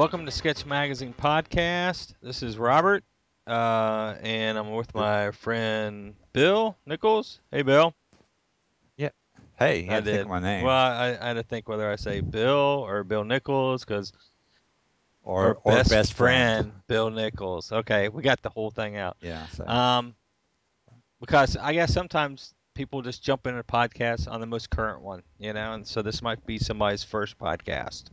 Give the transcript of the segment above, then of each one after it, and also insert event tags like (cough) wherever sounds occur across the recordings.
Welcome to Sketch Magazine Podcast. This is Robert, uh, and I'm with my friend Bill Nichols. Hey, Bill. Yeah. Hey, I had to think did. my name. Well, I, I had to think whether I say Bill or Bill Nichols because or, or best, friend, Bill Nichols. Okay, we got the whole thing out. Yeah. So. Um, because I guess sometimes people just jump into podcasts on the most current one, you know, and so this might be somebody's first podcast.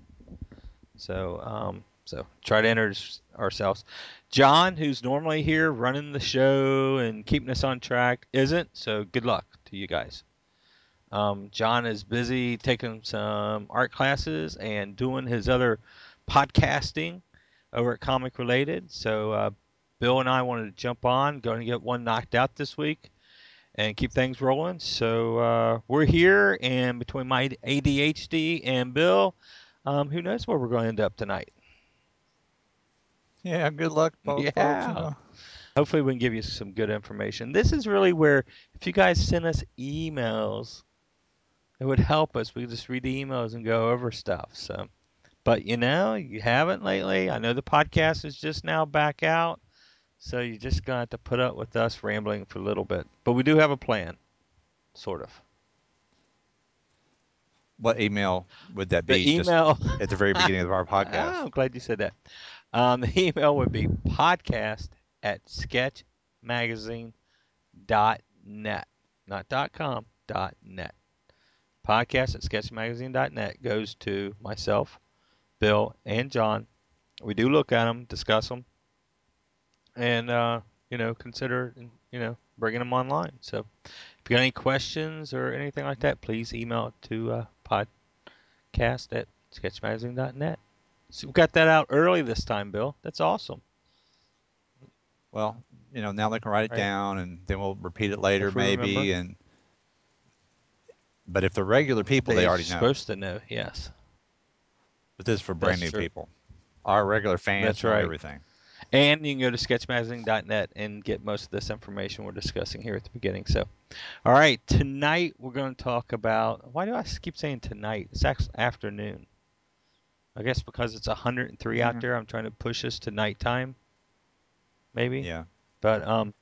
So, um, so try to introduce ourselves. John, who's normally here running the show and keeping us on track, isn't. So good luck to you guys. Um, John is busy taking some art classes and doing his other podcasting over at Comic Related. So uh, Bill and I wanted to jump on, going to get one knocked out this week, and keep things rolling. So uh, we're here, and between my ADHD and Bill, um, who knows where we're going to end up tonight? yeah. Good luck, (laughs) both folks. You know. Hopefully, we can give you some good information. This is really where, if you guys send us emails, it would help us. We could just read the emails and go over stuff. So, but you know, you haven't lately. I know the podcast is just now back out, so you're just gonna have to put up with us rambling for a little bit. But we do have a plan, sort of. What email would that The be? Just email. at the very beginning of our Oh, (laughs) podcast. I'm glad you said that. Um, the (laughs) email would be podcast at sketchmagazine.net. Not dot .com, dot .net. Podcast at sketchmagazine.net goes to myself, Bill, and John. We do look at them, discuss them, and, uh, you know, consider, you know, bringing them online. So if you got any questions or anything like that, please email it to uh, podcast at sketchmagazine.net. So we got that out early this time, Bill. That's awesome. Well, you know, now they can write it Right. down, and then we'll repeat it later, maybe. remember. And but if they're regular people, they They're already know. supposed to know, yes. But this is for brand That's new true. people. Our regular fans That's right. everything. And you can go to sketchmagazine.net and get most of this information we're discussing here at the beginning. So, all right, tonight we're going to talk about. Why do I keep saying tonight? It's actually afternoon. I guess because it's 103 out Mhm. there, I'm trying to push us to nighttime. Maybe. Yeah. But um,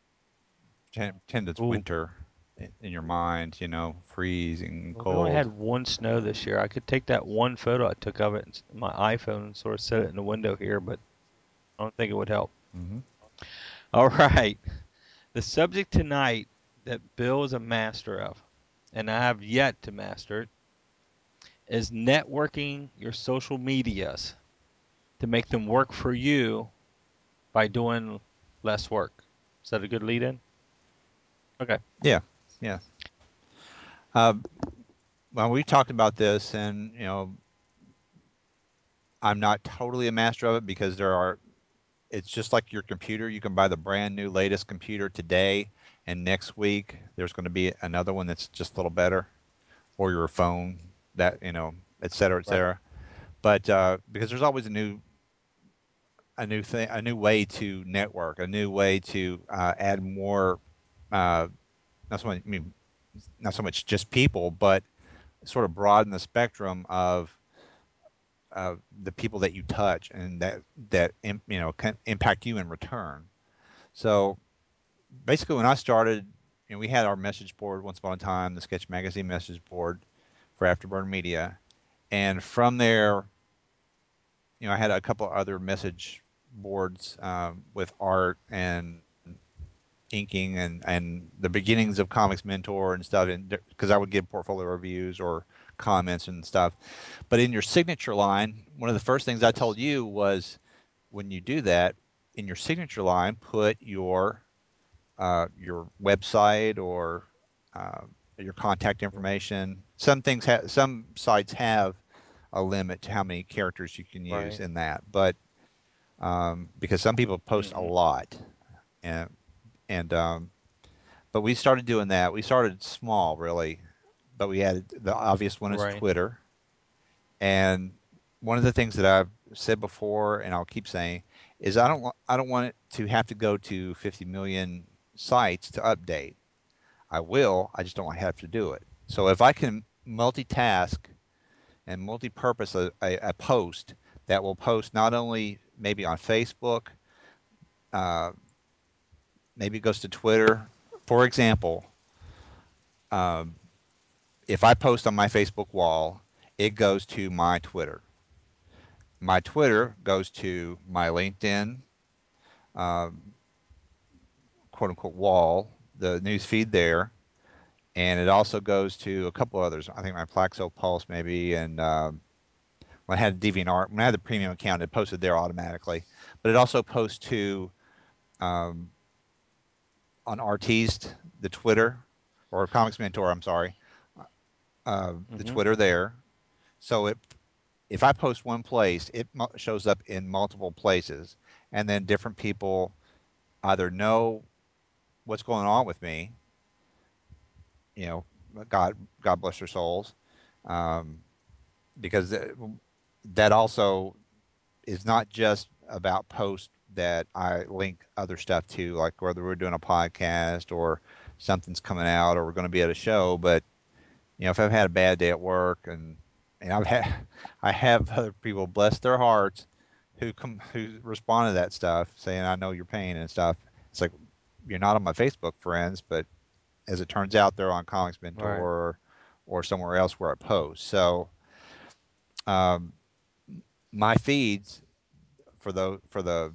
Pretend, pretend it's Ooh. winter in, your mind. You know, freezing, Well, cold. we only had one snow this year. I could take that one photo I took of it, in my iPhone, and sort of set it in the window here, but I don't think it would help. hmm All right. The subject tonight that Bill is a master of, and I have yet to master it, is networking your social medias to make them work for you by doing less work. Is that a good lead in? Okay. Yeah, yeah. Uh, well, we talked about this, and you know, I'm not totally a master of it because there are. It's just like your computer. You can buy the brand new latest computer today, and next week there's going to be another one that's just a little better, or your phone, that you know, et cetera, et Right. cetera. But uh, because there's always a new, a new thing, a new way to network, a new way to uh, add more. Uh, not so much, I mean, not so much just people, but sort of broaden the spectrum of uh, the people that you touch and that that you know can impact you in return. So basically, when I started, you know, we had our message board once upon a time, the Sketch Magazine message board for Afterburn Media, and from there, you know, I had a couple other message boards um, with art and inking and and the beginnings of Comics Mentor and stuff, and because I would give portfolio reviews or comments and stuff. But in your signature line, one of the first things I told you was when you do that in your signature line, put your uh, your website or uh, your contact information. Some things have some sites have a limit to how many characters you can use Right. in that, but um, because some people post a Mhm. lot, and and um, but we started doing that. We started small, really, but we added the obvious one is Right. Twitter, and one of the things that I've said before, and I'll keep saying, is I don't want I don't want it to have to go to 50 million sites to update. I will. I just don't have to do it. So if I can multitask and multi-purpose a, a, a post that will post not only maybe on Facebook, uh, maybe it goes to Twitter. For example, um, if I post on my Facebook wall, it goes to my Twitter. My Twitter goes to my LinkedIn, um, quote unquote wall, the news feed there, and it also goes to a couple others. I think my Plaxo Pulse maybe, and um, when I had DeviantArt, when I had the premium account, it posted there automatically. But it also posts to um, on Artiste, the Twitter, or Comics Mentor. I'm sorry, uh, the Mhm. Twitter there. So it, if I post one place, it mu- shows up in multiple places, and then different people either know what's going on with me. You know, God, God bless their souls, um, because that, that also is not just about posts that I link other stuff to, like whether we're doing a podcast or something's coming out or we're going to be at a show. But you know, if I've had a bad day at work and and I've had (laughs) I have other people bless their hearts who come who respond to that stuff saying I know your pain and stuff. It's like you're not on my Facebook friends, but as it turns out, they're on Comics Mentor Right. or, or somewhere else where I post. So um, my feeds for the for the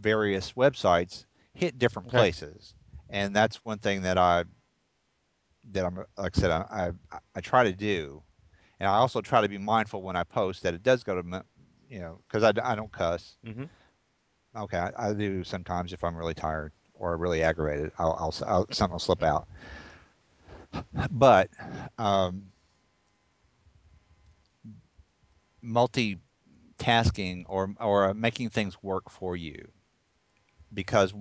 various websites hit different Okay. places, and that's one thing that I that I'm like I said I I, I try to do, and I also try to be mindful when I post that it does go to you know because I, I don't cuss. Mhm. Okay, I, I do sometimes if I'm really tired or really aggravated. I'll, I'll, I'll something will slip out, but um, multitasking or or making things work for you because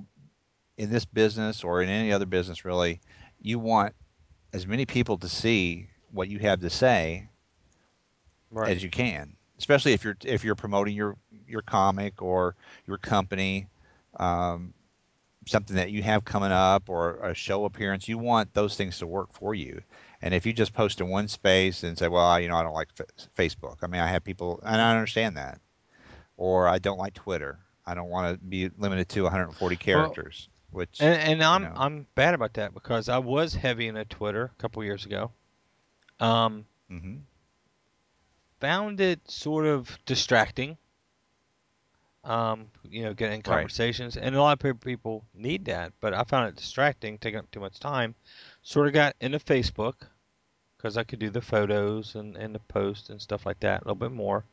in this business or in any other business really you want as many people to see what you have to say Right. as you can especially if you're if you're promoting your your comic or your company um, something that you have coming up or a show appearance you want those things to work for you. And if you just post in one space and say well you know i don't like f- facebook. I mean i have people and i understand that. Or i don't like twitter. I don't want to be limited to 140 Well, characters which and and I'm know I'm bad about that because I was heavy into Twitter a couple years ago. Um, hmm found it sort of distracting. Um, you know, getting in right conversations, and a lot of pe- people need that, but I found it distracting, taking up too much time. Sort of got into Facebook because I could do the photos and and the post and stuff like that a little bit more.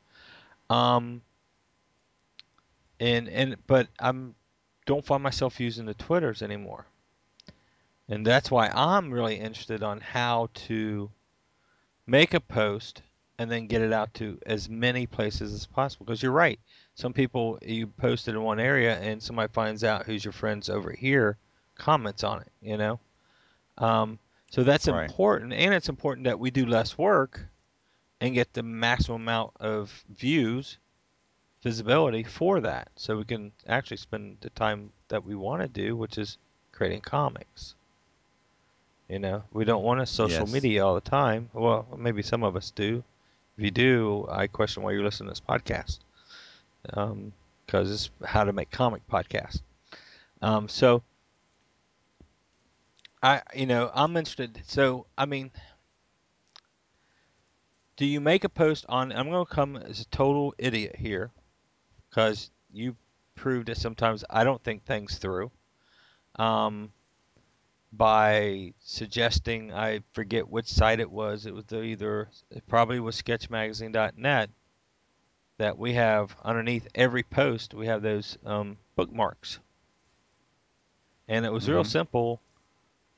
Um, and and but I'm don't find myself using the Twitters anymore, and that's why I'm really interested on how to make a post and then get it out to as many places as possible. Because you're right, some people you post it in one area and somebody finds out who's your friends over here, comments on it. You know, um, so that's right important, and it's important that we do less work and get the maximum amount of views visibility for that. So we can actually spend the time that we want to do which is creating comics. You know we don't want to social yes. media all the time. Well maybe some of us do. If you do i question why you're listening to this podcast. Because it's how to make comic podcast um, so i you know i'm interested. So i mean do you make a post on i'm going to come as a total idiot here because you proved that sometimes i don't think things through um, by suggesting I forget which site it was. It was either it probably was sketchmagazine.net that we have underneath every post we have those um, bookmarks, and it was real hmm simple.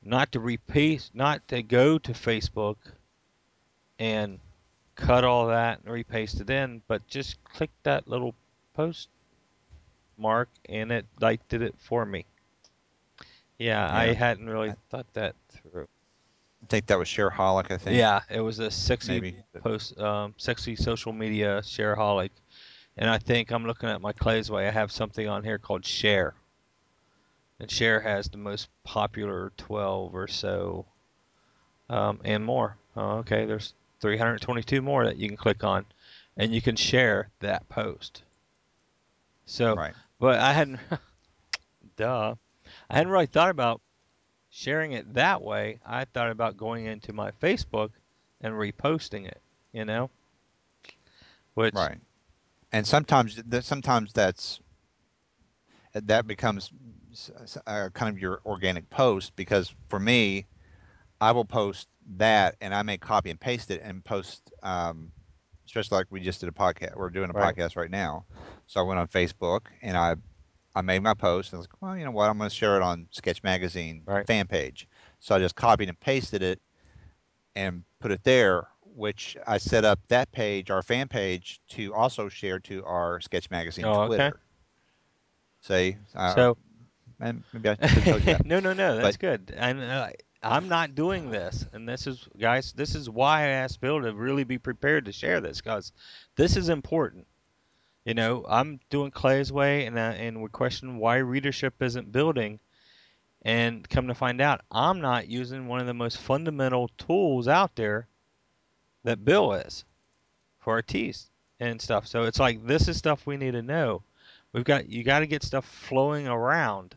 not to repaste, not to go to Facebook and cut all that and repaste it in, but just click that little post mark and it like did it for me. Yeah, I hadn't really I- thought that through. I think that was Shareaholic. I think. Yeah, it was a sexy Maybe. post, um, sexy social media shareaholic, and I think I'm looking at my Clay's Way. I have something on here called Share, and Share has the most popular 12 or so, um, and more. Oh, okay, there's 322 more that you can click on, and you can share that post. So, Right. but I hadn't, (laughs) duh, I hadn't really thought about sharing it that way. I thought about going into my Facebook and reposting it, you know? Which, Right. And sometimes that sometimes that's that becomes uh, kind of your organic post because for me, I will post that and I may copy and paste it and post. Um, especially like we just did a podcast. We're doing a Right. podcast right now. So I went on Facebook and I I made my post and I was like, well, you know what? I'm going to share it on Sketch Magazine Right. fan page. So I just copied and pasted it and put it there, which I set up that page, our fan page, to also share to our Sketch Magazine Oh, okay. Twitter. See, uh, so, I should have you (laughs) that. no, no, no, that's But- good. And uh, I'm not doing this. And this is, guys, this is why I asked Bill to really be prepared to share this because this is important. You know, I'm doing Clay's Way and, uh, and we question why readership isn't building. And come to find out, I'm not using one of the most fundamental tools out there that Bill is for teas and stuff. So it's like this is stuff we need to know. We've got you got to get stuff flowing around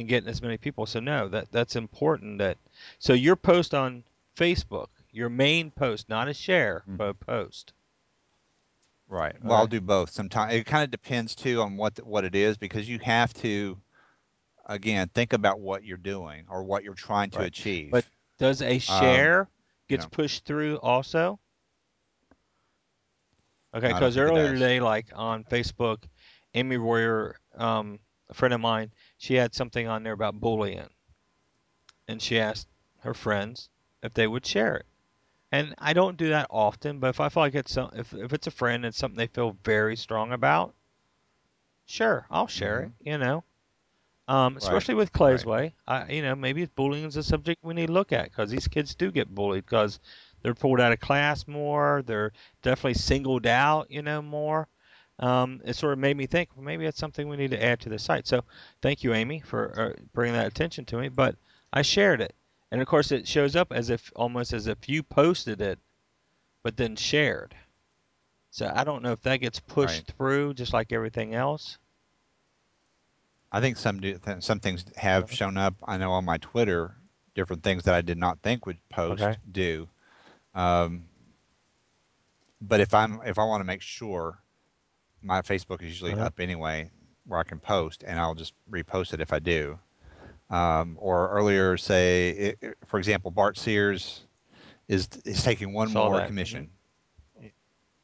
and getting as many people. So no, that that's important. That so your post on Facebook, your main post, not a share, Mhm. but a post. Right. Well, I'll do both. Sometimes it kind of depends too on what the, what it is because you have to, again, think about what you're doing or what you're trying to Right. achieve. But does a share gets know. pushed through also? Okay, No, I don't because earlier today, like on Facebook, Amy Royer, um, a friend of mine, she had something on there about bullying, and she asked her friends if they would share it. And I don't do that often, but if I feel like it's some, if if it's a friend and something they feel very strong about, sure, I'll share it. You know, um, especially with Clay's Mm-hmm. right. way. I, you know, maybe bullying is a subject we need to look at because these kids do get bullied because they're pulled out of class more. They're definitely singled out, you know, more. Um, it sort of made me think well, maybe that's something we need to add to the site. So thank you, Amy, for uh, bringing that attention to me. But I shared it, and of course, it shows up as if almost as if you posted it, but then shared. So I don't know if that gets pushed Right. through just like everything else. I think some do, th- some things have shown up. I know on my Twitter, different things that I did not think would post Okay. do. Um, but if I'm if I want to make sure, my Facebook is usually Uh-huh. up anyway, where I can post, and I'll just repost it if I do. Um, or earlier, say, it, it- for example, Bart Sears is is taking one Saw more that. commission.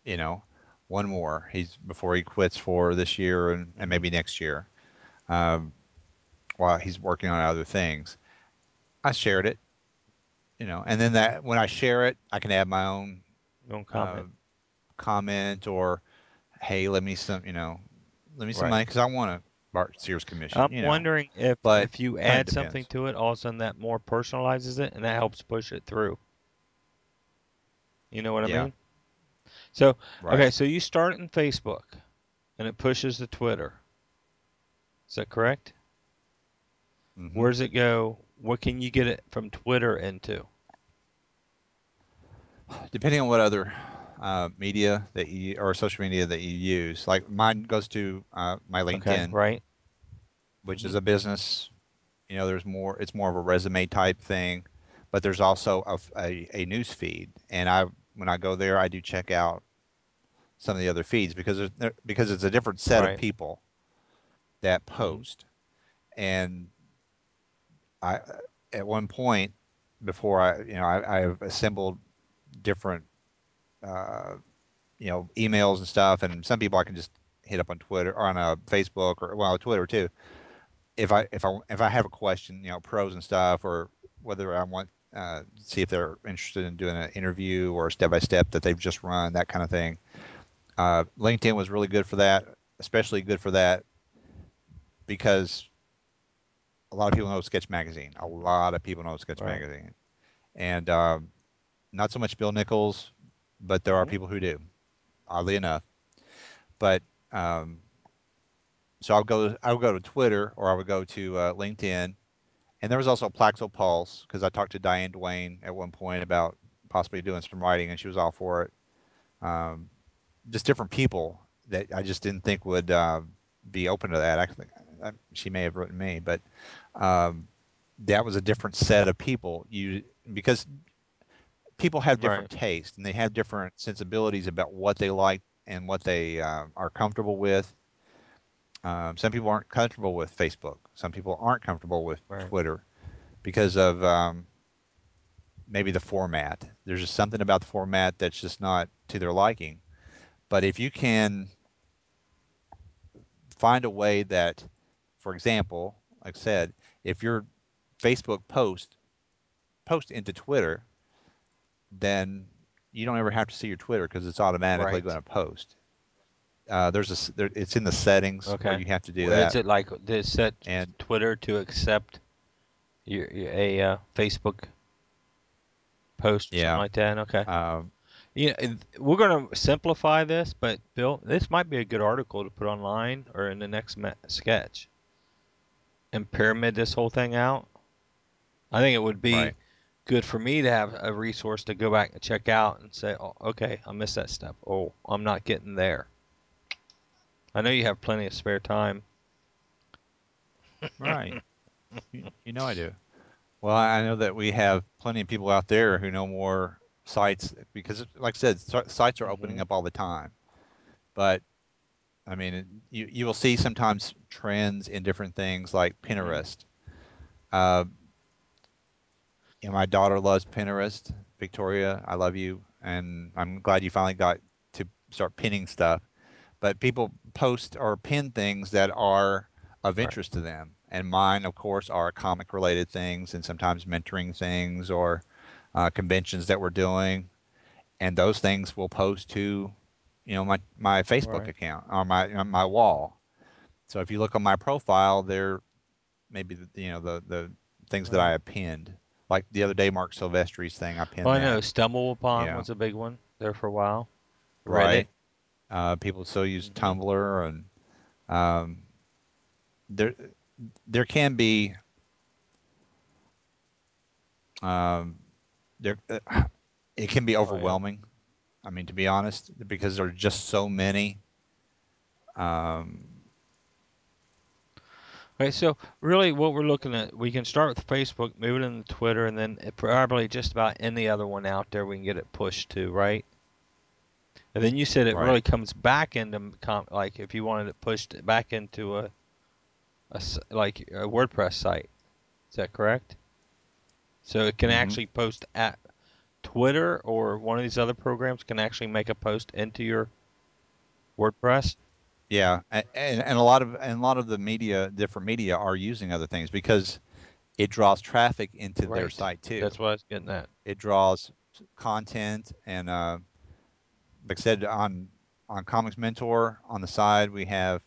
You know, one more. He's before he quits for this year and, and maybe next year. Um, while he's working on other things, I shared it. You know, and then that when I share it, I can add my own Don't uh, comment. comment or, hey, let me some, you know, let me some Right. money because I want a Bart Sears commission. I'm you know. wondering if but if you add something to it, all of a sudden that more personalizes it and that helps push it through. You know what I Yeah. mean? So Right. okay, so you start in Facebook, and it pushes to Twitter. Is that correct? Mhm. Where does it go? What can you get it from Twitter into? depending on what other uh, media that you or social media that you use. Like mine goes to uh, my Okay, LinkedIn, right? which is a business. You know, there's more. It's more of a resume type thing, but there's also a, a, a news feed. And I, when I go there, I do check out some of the other feeds because there- because it's a different set of people that Mhm. post. And I, at one point, before I, you know, I, I've assembled different, uh, you know, emails and stuff. And some people I can just hit up on Twitter or on uh, Facebook or well, Twitter too. if I if I if I have a question, you know, pros and stuff, or whether I want uh, see if they're interested in doing an interview or step by step that they've just run, that kind of thing. Uh, LinkedIn was really good for that, especially good for that because a lot of people know Sketch Magazine. A lot of people know Sketch Right. Magazine, and um, not so much Bill Nichols, but there are Mhm. people who do, oddly enough. But um, so I'll go I would go to Twitter or I would go to uh, LinkedIn, and there was also Plaxo Pulse because I talked to Diane Duane at one point about possibly doing some writing, and she was all for it. Um, just different people that I just didn't think would uh, be open to that. Actually, I, she may have written me, but um, that was a different set of people. You because people have different Right. tastes and they have different sensibilities about what they like and what they uh, are comfortable with. Um, some people aren't comfortable with Facebook. Some people aren't comfortable with Right. Twitter because of um, maybe the format. There's just something about the format that's just not to their liking. But if you can find a way that, for example, like I said, if your Facebook post post into Twitter, then you don't ever have to see your Twitter because it's automatically going to post. Uh, there's a there, it's in the settings where Okay. you have to do Well, Is that, it like it set and Twitter to accept your, your a uh, Facebook post or something yeah, like that? Okay. um, Yeah, we're going to simplify this, but Bill, this might be a good article to put online or in the next ma- sketch and pyramid this whole thing out. I think it would be right, good for me to have a resource to go back and check out and say, oh, okay, I missed that step. Oh, I'm not getting there. I know you have plenty of spare time. right. You, you know I do. Well, I know that we have plenty of people out there who know more sites because, like I said, sites are opening hmm up all the time. But I mean, you you will see sometimes trends in different things like Pinterest. Uh, you know, my daughter loves Pinterest. Victoria, I love you, and I'm glad you finally got to start pinning stuff. But people post or pin things that are of Right. interest to them, and mine, of course, are comic-related things and sometimes mentoring things or uh, conventions that we're doing, and those things will post to, you know, my my Facebook Right. account or my my wall. So if you look on my profile, there maybe you know the the things that I have pinned. Like the other day, Marc Silvestri's thing, I Well, pinned I know. Stumble Upon know, was a big one there for a while. Right? Uh, people still use hmm Tumblr, and um, there there can be um, there uh, it can be Oh yeah. overwhelming. I mean, to be honest, because there are just so many. Um, Okay, so really what we're looking at, we can start with Facebook, move it into Twitter, and then probably just about any other one out there we can get it pushed to, right? And then you said it right. really comes back into like if you wanted it pushed back into a, a like a WordPress site. Is that correct? So it can hmm actually post at Twitter or one of these other programs can actually make a post into your WordPress. Yeah, and and a lot of and a lot of the media, different media, are using other things because it draws traffic into their site too. That's what I was getting at. It draws content, and uh, like I said, on on Comics Mentor on the side, we have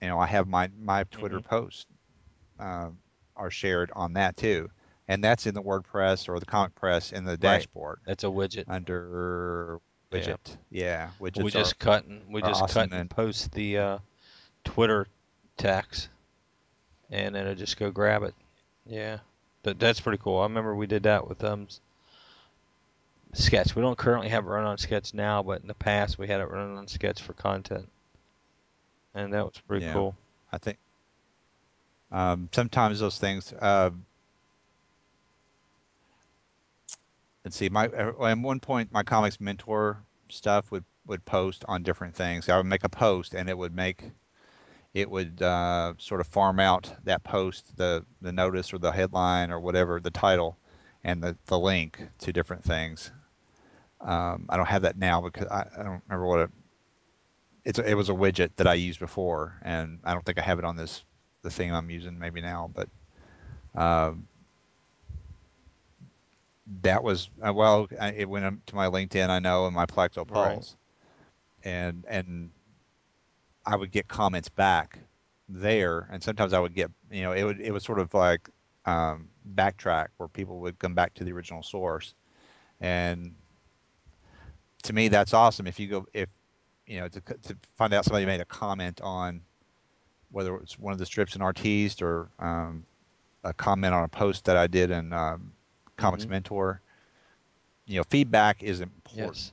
you know I have my my Twitter hmm posts uh, are shared on that too, and that's in the WordPress or the Comic Press in the Right. dashboard That's a widget. under. Widget. Yeah, We widgets are just cut and we just awesome, cut and and post the uh, Twitter text, and it'll just go grab it. Yeah, that that's pretty cool. I remember we did that with um Sketch. We don't currently have it run on Sketch now, but in the past we had it run on Sketch for content, and that was pretty yeah, cool. I think um, sometimes those things. Uh, let's see, my uh, at one point my comics mentor stuff would would post on different things. I would make a post and it would make it would uh, sort of farm out that post, the the notice or the headline or whatever, the title, and the the link to different things. Um, I don't have that now because I, I don't remember what it. It's a, it was a widget that I used before, and I don't think I have it on this the thing I'm using maybe now, but um, that was uh, well. It went up to my LinkedIn, I know, and my Plaxo Pulse, right. and and I would get comments back there, and sometimes I would get you know it would it was sort of like um, backtrack where people would come back to the original source, and to me that's awesome. If you go if you know to to find out somebody made a comment on whether it's one of the strips in Artiste or um, a comment on a post that I did in um, Comics mm-hmm. Mentor. You know, feedback is important, yes.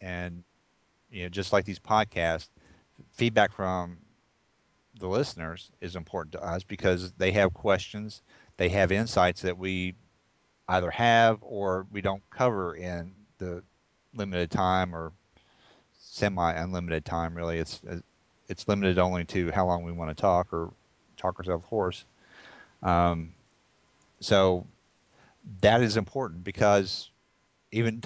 and you know, just like these podcasts, feedback from the listeners is important to us because they have questions, they have insights that we either have or we don't cover in the limited time or semi unlimited time. Really, it's it's limited only to how long we want to talk or talk ourselves hoarse. Um, so that is important because even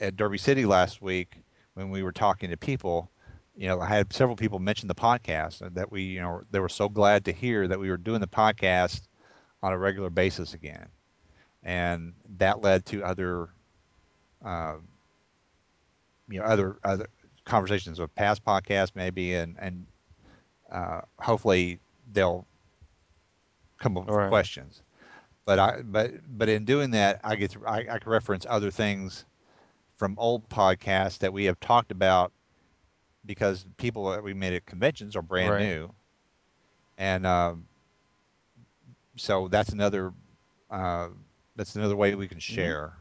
at Derby City last week when we were talking to people, you know, I had several people mention the podcast that we, you know, they were so glad to hear that we were doing the podcast on a regular basis again, and that led to other, uh, you know, other other conversations of past podcasts maybe, and and uh, hopefully they'll come up with right. questions. But I but but in doing that, I get to, I, I can reference other things from old podcasts that we have talked about because people that we made at conventions are brand right. new, and um, so that's another uh, that's another way we can mm-hmm. share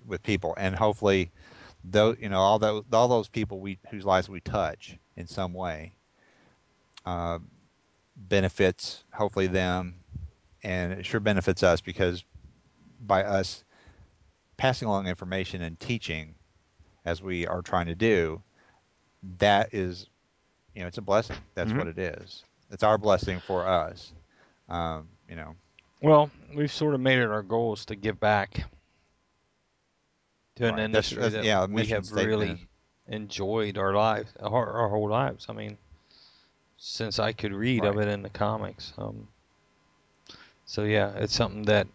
mm-hmm. with people, and hopefully, though you know all those all those people we whose lives we touch in some way uh, benefits hopefully them, and it sure benefits us because by us passing along information and teaching as we are trying to do, that is, you know, it's a blessing. That's mm-hmm. what it is. It's our blessing for us. Um, you know. Well, we've sort of made it our goals to give back to an right. industry that's, that's, that yeah, we have really enjoyed our lives, our, our, whole lives. I mean, since I could read right. of it in the comics. Um, so yeah, it's something that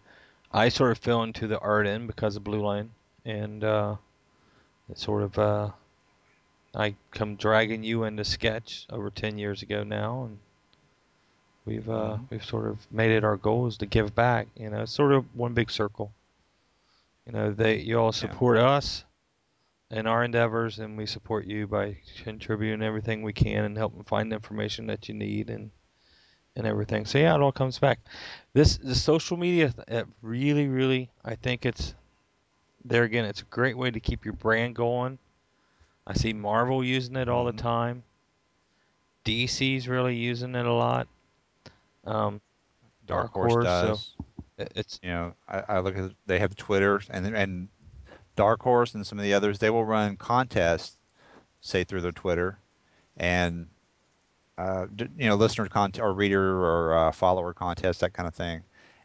I sort of fell into the art in because of Blue Line, and uh, it sort of uh, I come dragging you into sketch over ten years ago now, and we've uh, mm-hmm. we've sort of made it our goal is to give back. You know, sort of one big circle. You know, they you all support yeah. us in our endeavors, and we support you by contributing everything we can and helping find the information that you need and and everything. So yeah, it all comes back. This the social media it really, really, I think it's there again. It's a great way to keep your brand going I see Marvel using it all the mm-hmm. time. DC's really using it a lot. Um, Dark, Dark Horse, Horse, does. So it's you know I, I, look at they have Twitter and and Dark Horse and some of the others they will run contests, say through their Twitter, and uh, you know listener content or reader or uh, follower contest that kind of thing,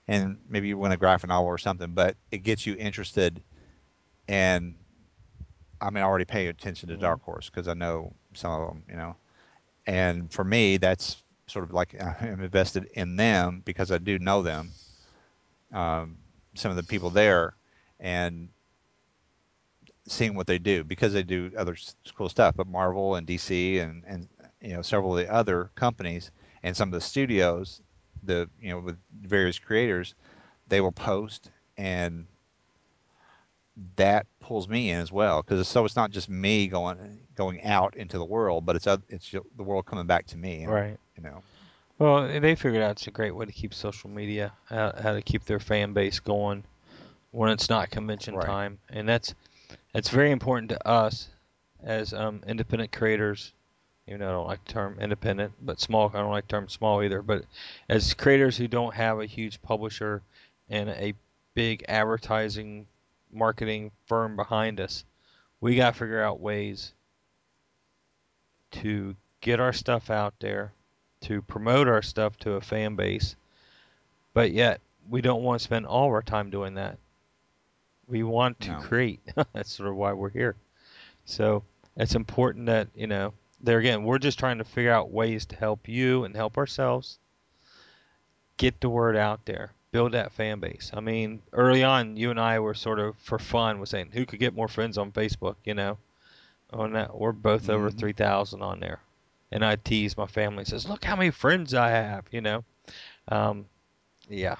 and maybe you win a graphic novel or something, but it gets you interested and I mean, I already pay attention to Dark Horse because I know some of them, you know. And for me, that's sort of like (laughs) I'm invested in them because I do know them, um, some of the people there, and seeing what they do because they do other cool stuff. But Marvel and DC and and you know several of the other companies and some of the studios, the you know with various creators, they will post and that pulls me in as well because so it's not just me going going out into the world, but it's it's the world coming back to me. And, right. You know. Well, they figured out it's a great way to keep social media, how, how to keep their fan base going when it's not convention right. time, and that's that's very important to us as um, independent creators. Even though I don't like the term independent, but small, I don't like the term small either. But as creators who don't have a huge publisher and a big advertising marketing firm behind us. We got to figure out ways to get our stuff out there, to promote our stuff to a fan base, but yet we don't want to spend all our time doing that. We want to no. create. (laughs) That's sort of why we're here. So it's important that, you know, there again, we're just trying to figure out ways to help you and help ourselves get the word out there, build that fan base. I mean, early on, you and I were sort of for fun was saying who could get more friends on Facebook, you know. On that, we're both over Mhm. three thousand on there, and I tease my family says, "Look how many friends I have," you know. Um, yeah,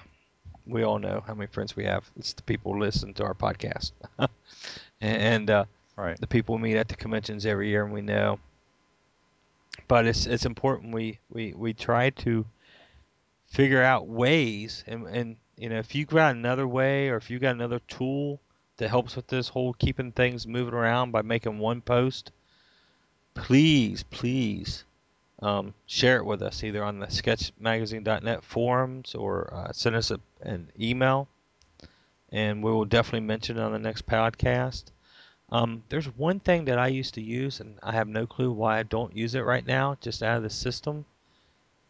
we all know how many friends we have. It's the people who listen to our podcast, (laughs) and uh, Right. the people we meet at the conventions every year, and we know. But it's it's important we we we try to figure out ways, and and you know if you got another way, or if you got another tool that helps with this whole keeping things moving around by making one post, please please um, share it with us either on the sketchmagazine.net forums or uh, send us a, an email, and we will definitely mention it on the next podcast. Um, there's one thing that I used to use, and I have no clue why I don't use it right now, just out of the system,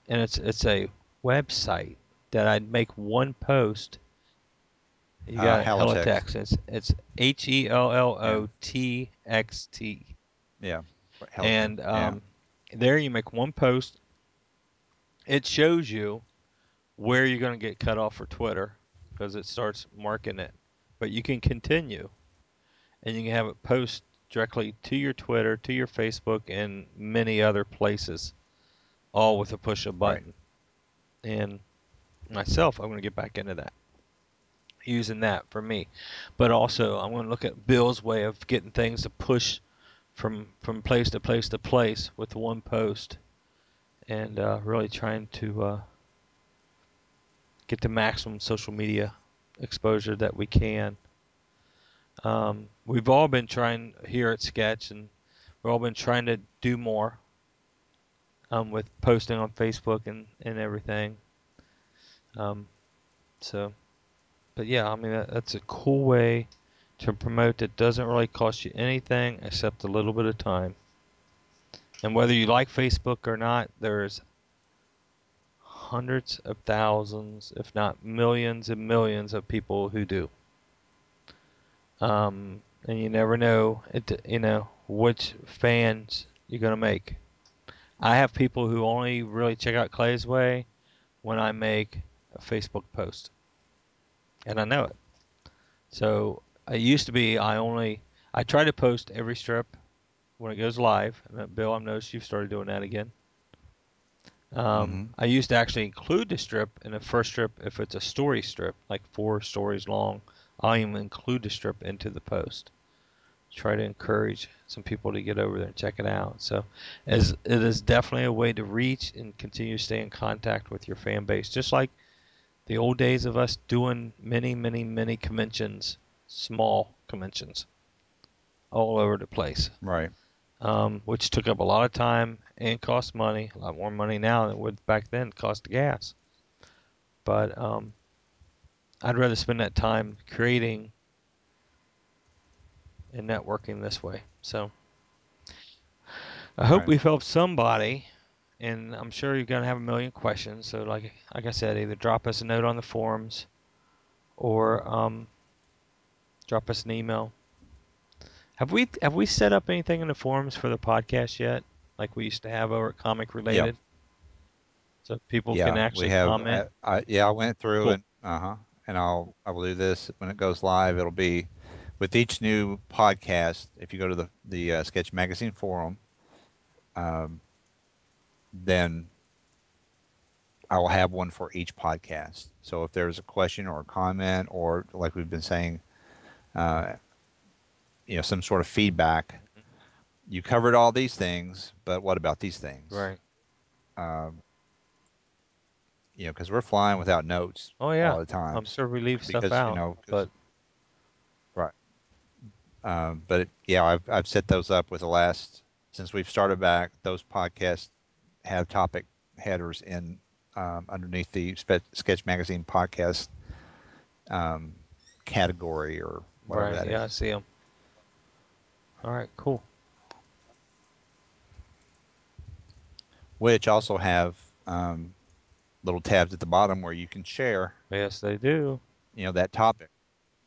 and it's it's a website that I'd make one post. You Uh, got it, HelloTxt. HelloTxt. It's it's H E L L O T X T. Yeah. And yeah. um, there you make one post. It shows you where you're going to get cut off for Twitter because it starts marking it, but you can continue, and you can have it post directly to your Twitter, to your Facebook, and many other places, all with a push of a Right. button. And myself, I'm going to get back into that, using that for me, but also I'm going to look at Bill's way of getting things to push from from place to place to place with one post, and uh, really trying to uh, get the maximum social media exposure that we can. Um, we've all been trying here at Sketch, and we've all been trying to do more um, with posting on Facebook and, and everything. Um, so, but yeah, I mean that, that's a cool way to promote that doesn't really cost you anything except a little bit of time. And whether you like Facebook or not, there's hundreds of thousands, if not millions and millions of people who do. Um, and you never know, it, you know, which fans you're gonna make. I have people who only really check out Clay's Way when I make a Facebook post, and I know it. So it used to be I only I try to post every strip when it goes live. And uh, Bill, I've noticed you've started doing that again. Um, Mhm. I used to actually include the strip in the first strip if it's a story strip, like four stories long. I'll even include the strip into the post. Try to encourage some people to get over there and check it out. So, as it is definitely a way to reach and continue to stay in contact with your fan base, just like the old days of us doing many, many, many conventions, small conventions, all over the place Right. um, which took up a lot of time and cost money, a lot more money now than it would back then cost gas. But um, I'd rather spend that time creating and networking this way. So I hope Right. we've helped somebody, and I'm sure you're gonna have a million questions. So like like I said, either drop us a note on the forums or um, drop us an email. Have we have we set up anything in the forums for the podcast yet? Like we used to have over at Comic Related, so people can Yeah, actually we have. comment. I, I, yeah, I went through Cool. and uh huh, and I'll I will do this when it goes live. It'll be with each new podcast. If you go to the the uh, Sketch Magazine forum, um, then I will have one for each podcast. So if there's a question or a comment, or like we've been saying, uh, you know, some sort of feedback, you covered all these things, but what about these things? Right. Um, you know, because we're flying without notes Oh yeah. lot of times. I'm sure we leave stuff because you out, know, 'cause- but right. Um, but yeah, I've I've set those up with the last since we've started back. Those podcasts have topic headers in um, underneath the Sketch Magazine podcast um, category or whatever right. that is. Yeah, I see them. All right. Cool. Which also have um, little tabs at the bottom where you can share, Yes, they do. you know, that topic.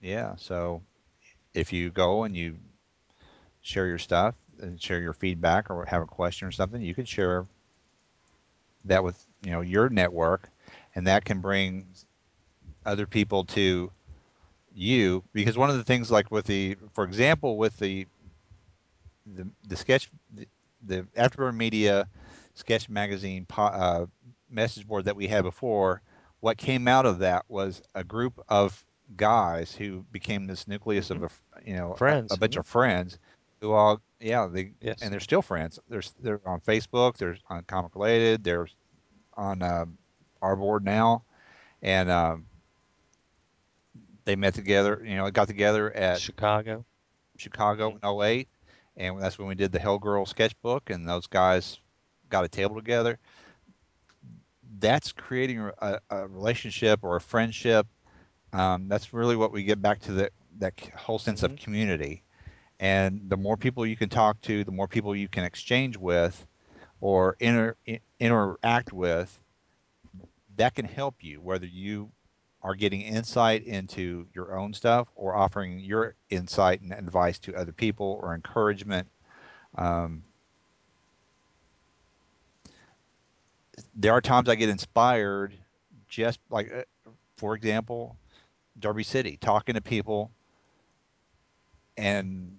Yeah. So if you go and you share your stuff and share your feedback or have a question or something, you can share that with you know your network, and that can bring other people to you because one of the things like with the for example with the the, the sketch the, the afterburn media sketch magazine uh, message board that we had before what came out of that was a group of guys who became this nucleus mm-hmm. of a you know friends a, a bunch mm-hmm. of friends who all yeah they yes. and they're still friends they're they're on facebook they're on comic related they're on uh, our board now and um, they met together. You know, got together at Chicago, Chicago mm-hmm. in 08, and that's when we did the Hell Girl sketchbook, and those guys got a table together. That's creating a, a relationship or a friendship. Um, that's really what we get back to the, that whole sense mm-hmm. of community. And the more people you can talk to, the more people you can exchange with or inter, interact with, that can help you, whether you are getting insight into your own stuff or offering your insight and advice to other people or encouragement. Um, there are times I get inspired just like, uh, for example, Derby City, talking to people and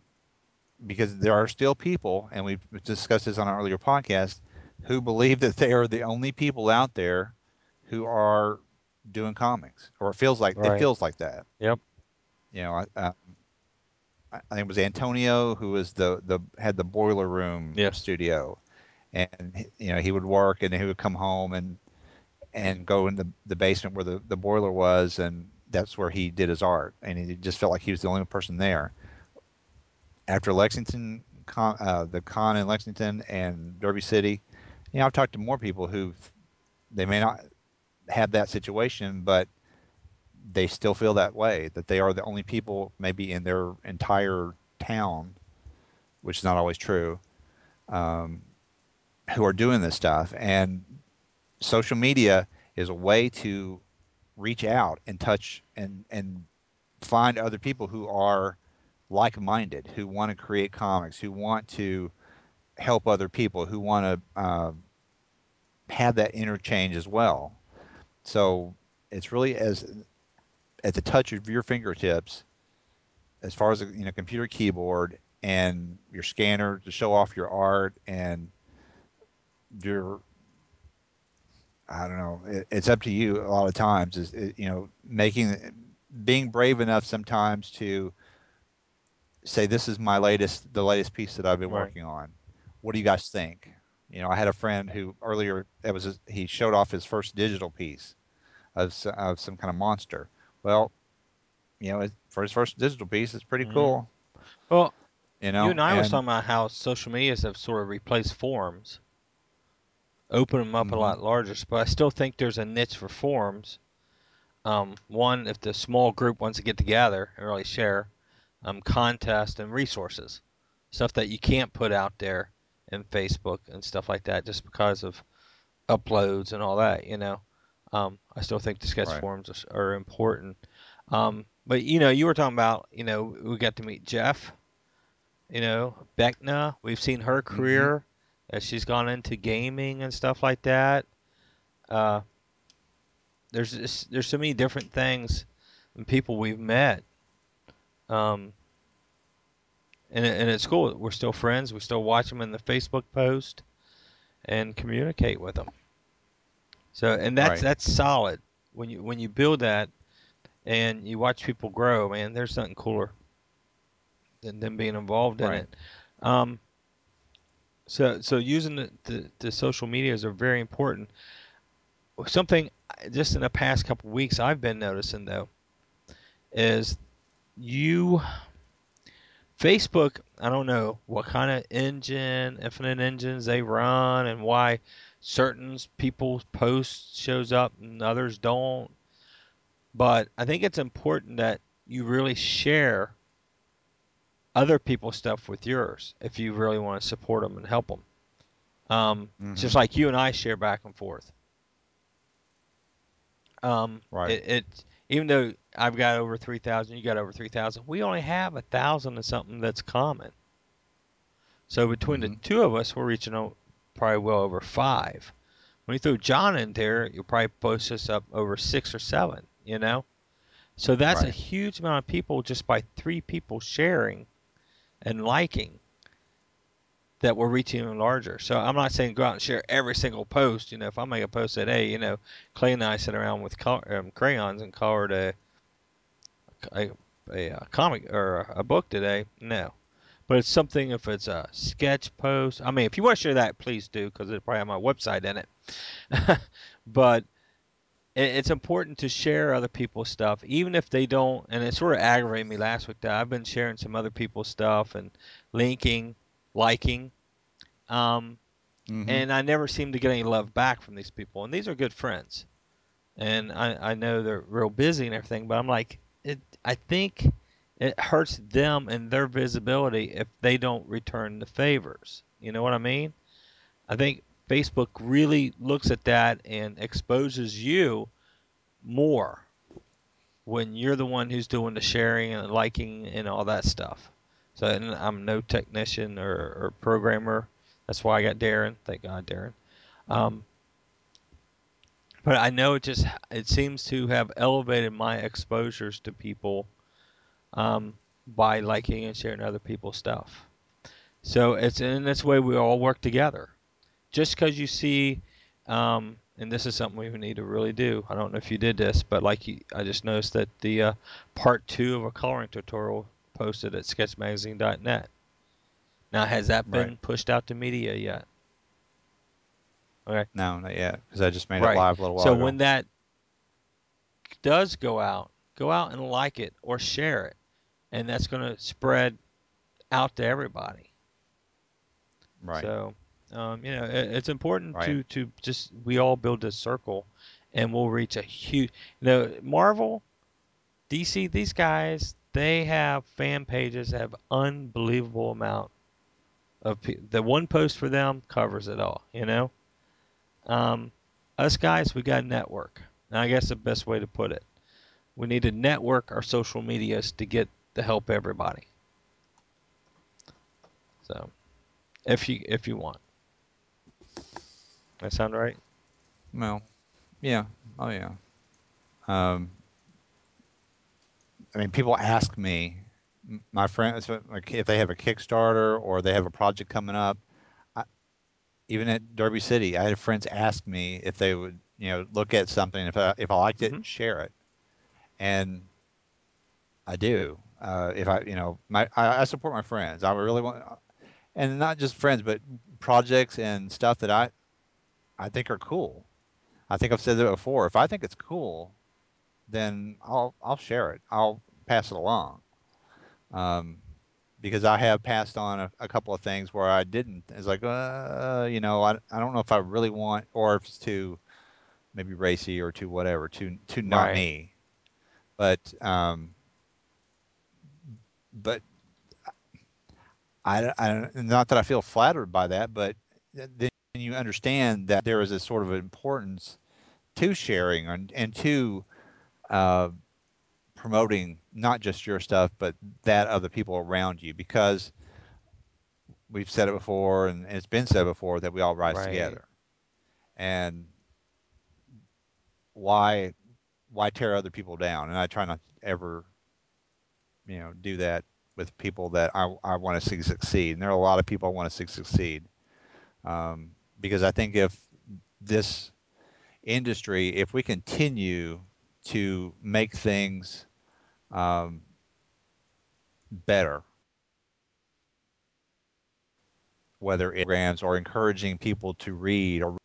because there are still people, and we've discussed this on our earlier podcast, who believe that they are the only people out there who are doing comics, or it feels like right. it feels like that. Yep. You know, I, I, I think it was Antonio who was the the had the boiler room studio, and you know he would work and he would come home and and go in the, the basement where the, the boiler was and that's where he did his art. And he just felt like he was the only person there. After lexington con, uh, the con in lexington and derby city you know i've talked to more people who they may not have that situation, but they still feel that way that they are the only people maybe in their entire town, which is not always true, um, who are doing this stuff. And social media is a way to reach out and touch and and find other people who are like-minded, who want to create comics, who want to help other people, who want to uh, have that interchange as well. So it's really as at the touch of your fingertips, as far as you know computer keyboard and your scanner to show off your art and your I don't know. It, it's up to you a lot of times. Is it, you know making being brave enough sometimes to say this is my latest the latest piece that I've been right. working on. What do you guys think? You know, I had a friend who earlier it was a, he showed off his first digital piece, of, of some kind of monster. Well, you know, for his first digital piece, it's pretty mm-hmm. cool. Well, you know, you and I and, was talking about how social medias have sort of replaced forums, open them up mm-hmm. a lot larger. But I still think there's a niche for forums. Um, one, if the small group wants to get together and really share um, contests and resources, stuff that you can't put out there in Facebook and stuff like that, just because of uploads and all that, you know. Um, I still think the sketch right. forums are, are important. Um, but you know, you were talking about, you know, we got to meet Jeff. You know, Beckna. We've seen her mm-hmm. career. As she's gone into gaming and stuff like that. Uh, there's just, there's so many different things and people we've met. Um, and and at school we're still friends. We still watch them in the Facebook post and communicate with them. So and that's right. that's solid when you when you build that and you watch people grow. Man, there's nothing cooler than them being involved in right. it. Um, so so using the, the, the social medias are very important. Something just in the past couple weeks I've been noticing though is you Facebook, I don't know what kind of engine, infinite engines they run and why certain people's posts shows up and others don't. But I think it's important that you really share other people's stuff with yours if you really want to support them and help them. Um, mm-hmm. Just like you and I share back and forth. Um, right. It, it even though I've got over three thousand, you got over three thousand. We only have a thousand and something that's common. So between mm-hmm. the two of us, we're reaching probably well over five. When you throw John in there, you'll probably post us up over six or seven. You know, so that's a huge amount of people just by three people sharing and liking that we're reaching even larger. So I'm not saying go out and share every single post. You know, if I make a post that, hey, you know, Clay and I sit around with um, crayons and colored a, a, a, comic or a book today, no. But it's something if it's a sketch post. I mean, if you want to share that, please do because it probably have my website in it. (laughs) but it's important to share other people's stuff, even if they don't. And it sort of aggravated me last week that I've been sharing some other people's stuff and linking, liking, um, Mm-hmm. and I never seem to get any love back from these people. And these are good friends, and I, I know they're real busy and everything, but I'm like, it. I think it hurts them and their visibility if they don't return the favors. You know what I mean? I think Facebook really looks at that and exposes you more when you're the one who's doing the sharing and liking and all that stuff. So I'm no technician or, or programmer. That's why I got Darren. Thank God, Darren. Um, but I know it just it seems to have elevated my exposures to people um, by liking and sharing other people's stuff. So it's in this way we all work together. Just because you see, um, and this is something we need to really do. I don't know if you did this, but like you, I just noticed that the uh, part two of a coloring tutorial posted at sketchmagazine.net. Now, has that been Right. pushed out to media yet? Okay. No, not yet, because I just made Right. it live a little while So ago. when that does go out, go out and like it or share it, and that's going to spread out to everybody. right. So, um, you know, it, it's important to Right. to just we all build a circle, and we'll reach a huge. You know, Marvel, DC, these guys they have fan pages that have unbelievable amount of pe- the one post for them covers it all. You know, um, us guys we got a network. And I guess the best way to put it, we need to network our social medias to get to help everybody. So, if you if you want, that sound right? well, yeah. Oh yeah. Um, I mean, people ask me, my friends, like if they have a Kickstarter or they have a project coming up. I, even at Derby City, I had friends ask me if they would, you know, look at something if I if I liked it, Mhm. share it, and I do. Uh, if I, you know, my I, I support my friends. I really want, and not just friends, but projects and stuff that I I think are cool. I think I've said that before. If I think it's cool, then I'll I'll share it. I'll pass it along. Um, because I have passed on a, a couple of things where I didn't. It's like, uh, you know, I, I don't know if I really want, or if it's too maybe racy or too whatever, too too not Right. me. But um, but I, I not that I feel flattered by that, but then you understand that there is a sort of importance to sharing and, and to uh, promoting not just your stuff, but that of the people around you, because we've said it before, and it's been said before that we all rise Right. together. And why why tear other people down? And I try not to ever, you know, do that with people that I, I want to see succeed. And there are a lot of people I want to see succeed. Um, because I think if this industry, if we continue to make things um, better, whether it programs or encouraging people to read or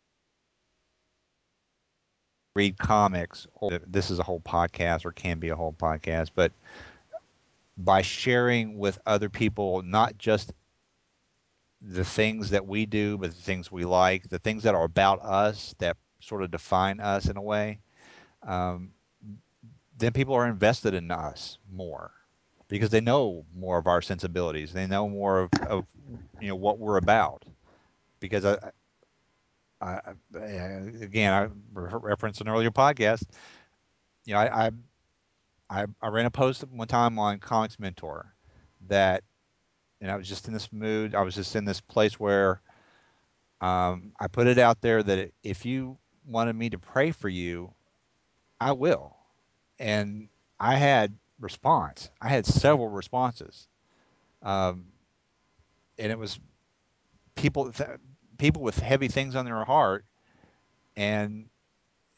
read comics, or this is a whole podcast or can be a whole podcast, but by sharing with other people, not just the things that we do, but the things we like, the things that are about us that sort of define us in a way, um, then people are invested in us more because they know more of our sensibilities. They know more of, of you know what we're about. Because I, I, I again, I referenced an earlier podcast. You know, I, I I, I ran a post one time on Comics Mentor that, and I was just in this mood. I was just in this place where Um, I put it out there that if you wanted me to pray for you, I will. And I had response. I had several responses, um, and it was people th- people with heavy things on their heart, and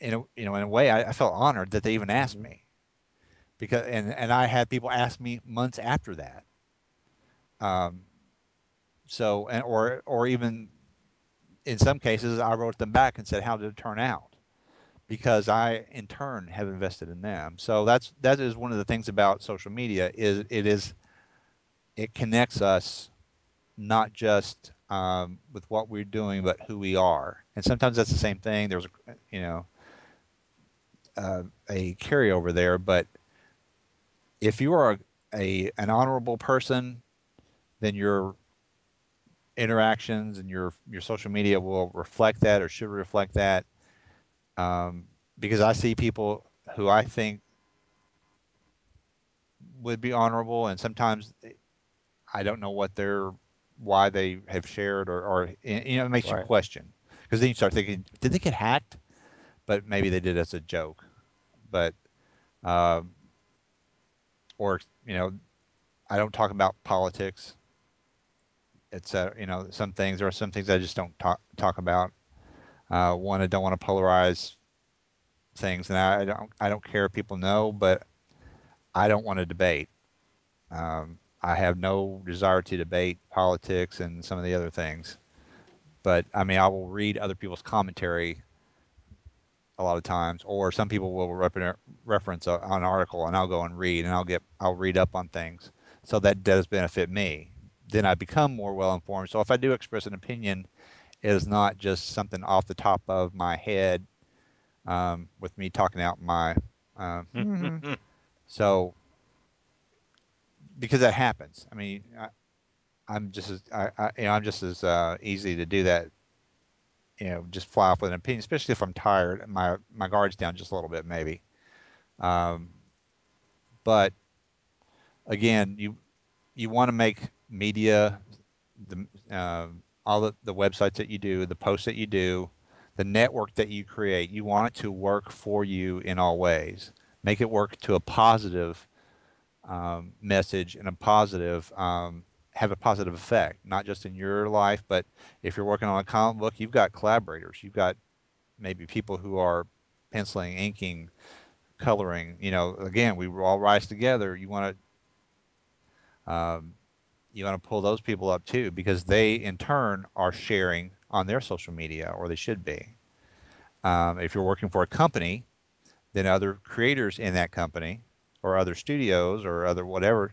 in a, you know in a way I, I felt honored that they even asked Mhm. me because and and I had people ask me months after that. Um, so and or or even in some cases I wrote them back and said how did it turn out because I in turn have invested in them. So that's that is one of the things about social media is it is it connects us not just um, with what we're doing but who we are. And sometimes that's the same thing. There's a you know uh, a carryover there, but if you are a, a an honorable person, then your interactions and your your social media will reflect that or should reflect that. Um, because I see people who I think would be honorable, and sometimes I don't know what they're why they have shared or, or you know it makes you question. Because then you start thinking did they get hacked? But maybe they did as a joke. But um, or you know I don't talk about politics it's uh, you know some things there are some things I just don't talk talk about. Uh, one I don't want to polarize things and I, I don't I don't care if people know but I don't want to debate. Um, I have no desire to debate politics and some of the other things. But I mean, I will read other people's commentary a lot of times, or some people will reference a, an article, and I'll go and read, and I'll get I'll read up on things, so that does benefit me. Then I become more well informed. So if I do express an opinion, it is not just something off the top of my head um, with me talking out my. Uh, mm-hmm. So because that happens, I mean, I, I'm just as I, I, you know, I'm just as uh, easy to do that you know, just fly off with an opinion, especially if I'm tired. My my guard's down just a little bit, maybe. Um, but again, you you want to make media, the uh, all the, the websites that you do, the posts that you do, the network that you create. You want it to work for you in all ways. Make it work to a positive um, message and a positive um, have a positive effect, not just in your life, but if you're working on a comic book, you've got collaborators, you've got maybe people who are penciling, inking, coloring. You know, again, we all rise together. You want to um, you want to pull those people up too because they in turn are sharing on their social media or they should be. Um, if you're working for a company, then other creators in that company or other studios or other whatever,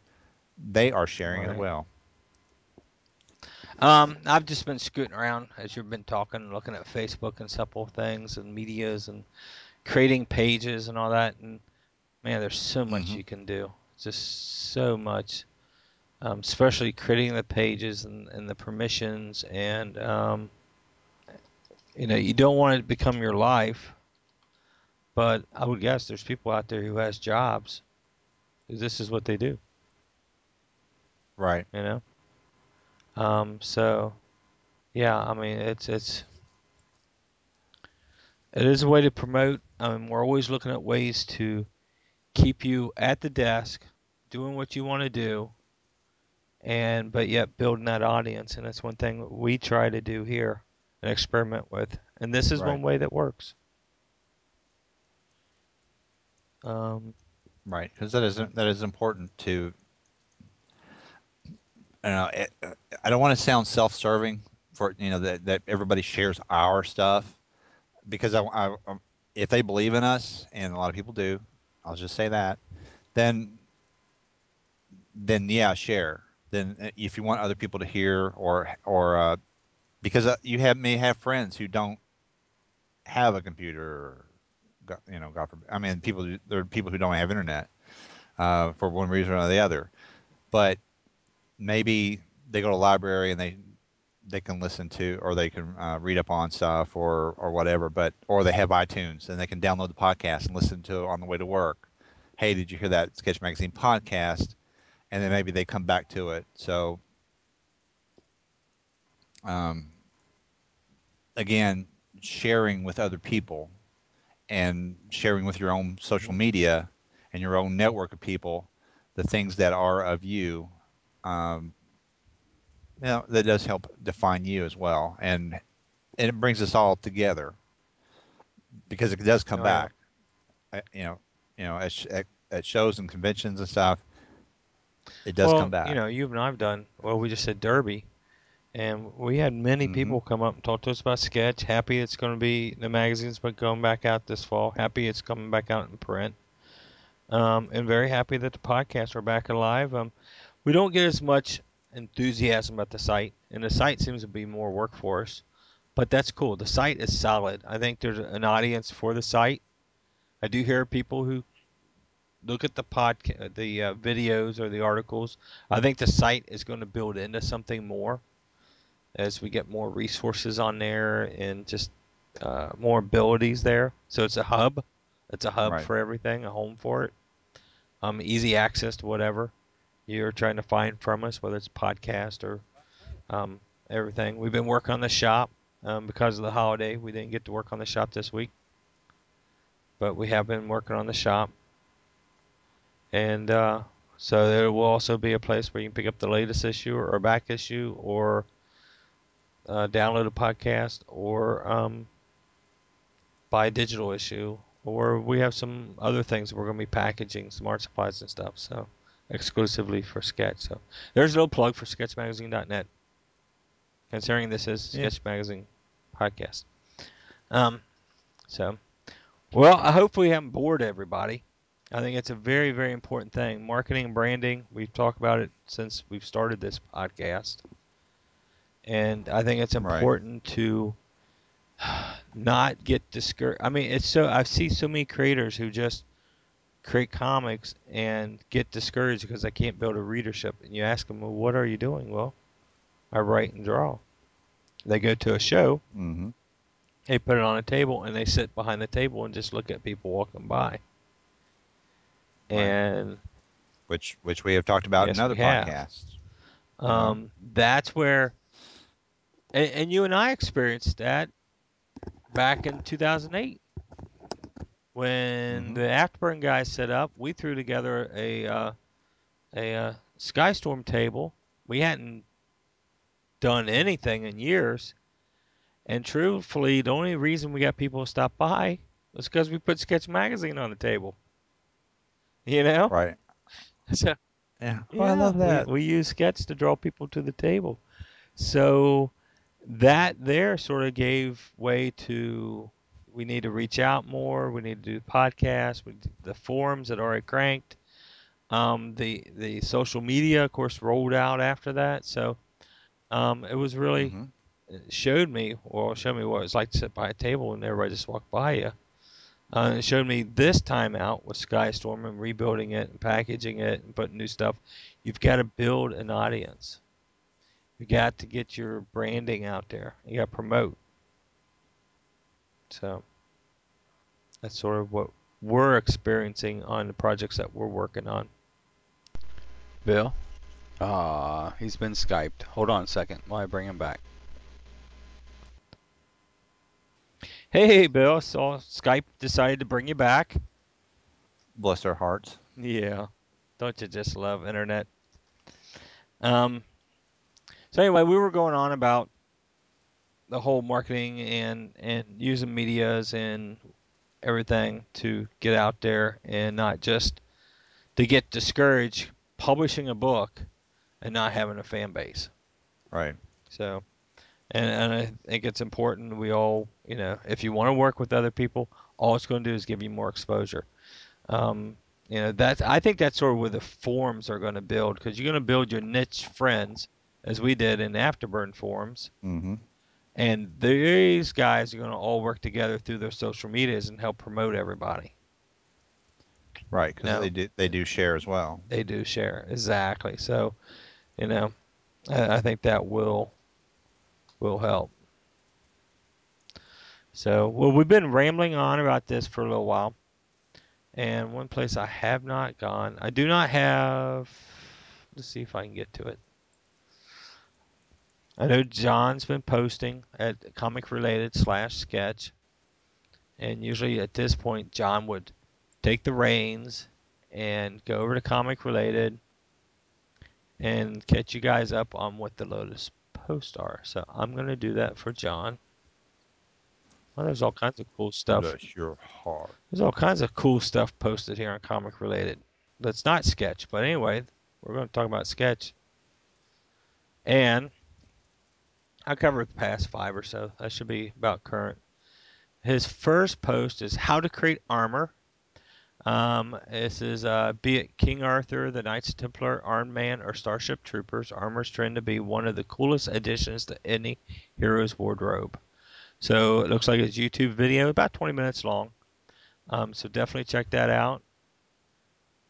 they are sharing as well. Um, I've just been scooting around as you've been talking, looking at Facebook and several things and medias and creating pages and all that. And man, there's so much Mm-hmm. you can do. Just so much. Um, especially creating the pages and, and the permissions and um, you know you don't want it to become your life but i would guess there's people out there who has jobs this is what they do Right. you know um, so yeah i mean it's it's it is a way to promote I mean, we're always looking at ways to keep you at the desk doing what you want to do and but yet building that audience and that's one thing we try to do here and experiment with and this is Right. one way that works um, Right. Because that is that is important to. I don't know. It, I don't want to sound self-serving for you know that that everybody shares our stuff because I, I, um, if they believe in us, and a lot of people do, I'll just say that, then then yeah, share. Then uh, if you want other people to hear or or uh, because uh, you have may have friends who don't have a computer, you know, God forbid. I mean, people there are people who don't have internet uh, for one reason or the other, but maybe they go to a library and they they can listen to or they can uh, read up on stuff or or whatever but or they have itunes and they can download the podcast and listen to it on the way to work hey did you hear that sketch magazine podcast and then maybe they come back to it so um, again, sharing with other people and sharing with your own social media and your own network of people the things that are of you. Um, you know, that does help define you as well, and and it brings us all together because it does come Oh, back. Uh, You know, you know, at, at, at shows and conventions and stuff, it does well, come back. you know, you and I've done. Well, we just said Derby, and we had many Mhm. people come up and talk to us about sketch. Happy it's going to be the magazine's been going back out this fall. Happy it's coming back out in print. Um, and very happy that the podcasts are back alive. Um, we don't get as much enthusiasm about the site, and the site seems to be more work for us. But that's cool. The site is solid. I think there's an audience for the site. I do hear people who look at the podcast, the uh, videos or the articles. I think the site is going to build into something more as we get more resources on there and just uh, more abilities there. So it's a hub. It's a hub Right. for everything, a home for it. Um, easy access to whatever you're trying to find from us, whether it's podcast or um, everything. We've been working on the shop um, because of the holiday. We didn't get to work on the shop this week, but we have been working on the shop. And uh, so there will also be a place where you can pick up the latest issue or back issue or uh, download a podcast or um, buy a digital issue. Or we have some other things we're going to be packaging, some art supplies and stuff. So exclusively for Sketch. So there's a little plug for SketchMagazine.net. Considering this is Yeah. Sketch Magazine podcast. Um, so, well, I hope we haven't bored everybody. I think it's a very, very important thing. Marketing and branding, we've talked about it since we've started this podcast. And I think it's Right. important to (sighs) not get discouraged. I mean, it's so, I see so many creators who just create comics and get discouraged because they can't build a readership. And you ask them, well, what are you doing? Well, I write and draw. They go to a show, hmm they put it on a table, and they sit behind the table and just look at people walking by. Right. And Which which we have talked about Yes, in other podcasts. um, that's where, and, and you and I experienced that back in 2008 when Mhm. the Afterburn guys set up. We threw together a uh, a uh, Skystorm table. We hadn't done anything in years, and truthfully, the only reason we got people to stop by was because we put Sketch Magazine on the table. You know, Right. (laughs) so Yeah. Oh, I love we- that. We, use Sketch to draw people to the table. So that there sort of gave way to we need to reach out more. We need to do podcasts. We, the forums that already cranked. Um, the the social media, of course, rolled out after that. So um, it was really Mhm. it showed me or showed me what it's like to sit by a table and everybody just walk by you. Uh, it showed me this time out with Skystorm and rebuilding it and packaging it and putting new stuff. You've got to build an audience. You got to get your branding out there. You got to promote. So that's sort of what we're experiencing on the projects that we're working on. Bill? Ah, he's been Skyped. Hold on a second while I bring him back. Hey, Bill, so Skype decided to bring you back. Bless their hearts. Yeah. Don't you just love internet? Um so anyway, we were going on about the whole marketing and and using medias and everything to get out there and not just to get discouraged publishing a book and not having a fan base. Right. So, and, and I think it's important we all, you know, if you want to work with other people, all it's going to do is give you more exposure. Um, you know, that's I think that's sort of where the forums are going to build because you're going to build your niche friends as we did in Afterburn forums, hmm and these guys are going to all work together through their social medias and help promote everybody. Right. Because No. they do they do share as well. They do share exactly. So, you know, I, I think that will will help. So, well, we've been rambling on about this for a little while, and one place I have not gone, I do not have. Let's see if I can get to it. I know John's been posting at comic related slash sketch, and usually at this point, John would take the reins and go over to comic related and catch you guys up on what the Lotus posts are. So I'm gonna do that for John. Well, there's all kinds of cool stuff. Bless your heart. There's all kinds of cool stuff posted here on comic related. That's not sketch, but anyway, we're going to talk about sketch. And I covered the past five or so. That should be about current. His first post is how to create armor. Um, this is uh, be it King Arthur, the Knights Templar, Iron Man, or Starship Troopers. Armor's trend to be one of the coolest additions to any hero's wardrobe. So it looks like it's YouTube video, about 20 minutes long. Um, so definitely check that out.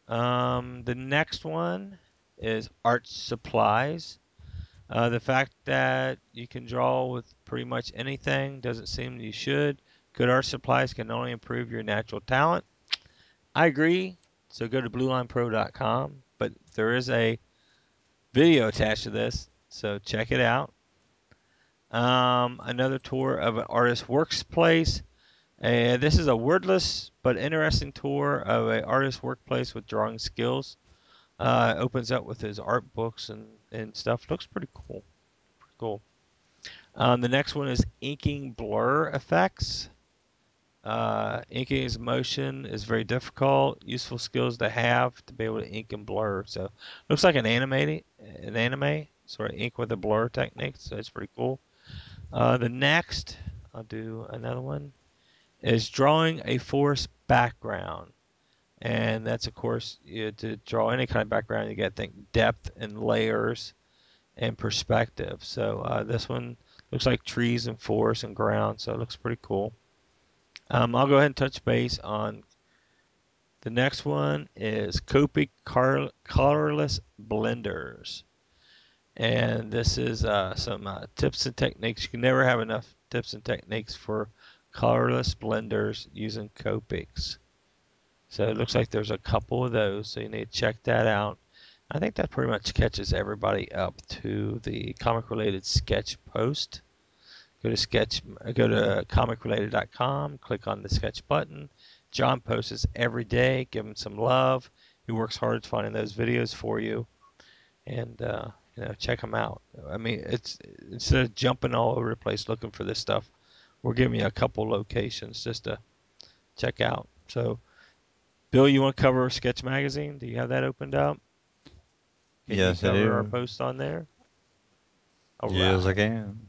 Um, the next one is art supplies. Uh, the fact that you can draw with pretty much anything doesn't seem you should. Good art supplies can only improve your natural talent. I agree. So go to bluelinepro.com, but there is a video attached to this, so check it out. Um, another tour of an artist's workplace. Uh, this is a wordless but interesting tour of an artist's workplace with drawing skills. Uh, opens up with his art books and, and stuff. Looks pretty cool. Pretty cool. Um, the next one is inking blur effects. Uh, inking is motion is very difficult. Useful skills to have to be able to ink and blur. So looks like an anime, an anime sort of ink with a blur technique. So it's pretty cool. Uh, the next, I'll do another one, is drawing a forest background. And that's, of course, you, to draw any kind of background, you got think depth and layers and perspective. So uh, this one looks like trees and forest and ground, so it looks pretty cool. Um, I'll go ahead and touch base on the next one is Copic colorless blenders. And this is uh, some uh, tips and techniques. You can never have enough tips and techniques for colorless blenders using Copics. So it looks like there's a couple of those, so you need to check that out. I think that pretty much catches everybody up to the comic related sketch post. Go to sketch, go to comicrelated.com, click on the sketch button. John posts every day. Give him some love. He works hard finding those videos for you, and uh, you know check him out. I mean, it's instead of jumping all over the place looking for this stuff, we're giving you a couple locations just to check out. So, Bill, you want to cover Sketch Magazine? Do you have that opened up? Can yes, you cover I do. our post on there? All yes, right. I can.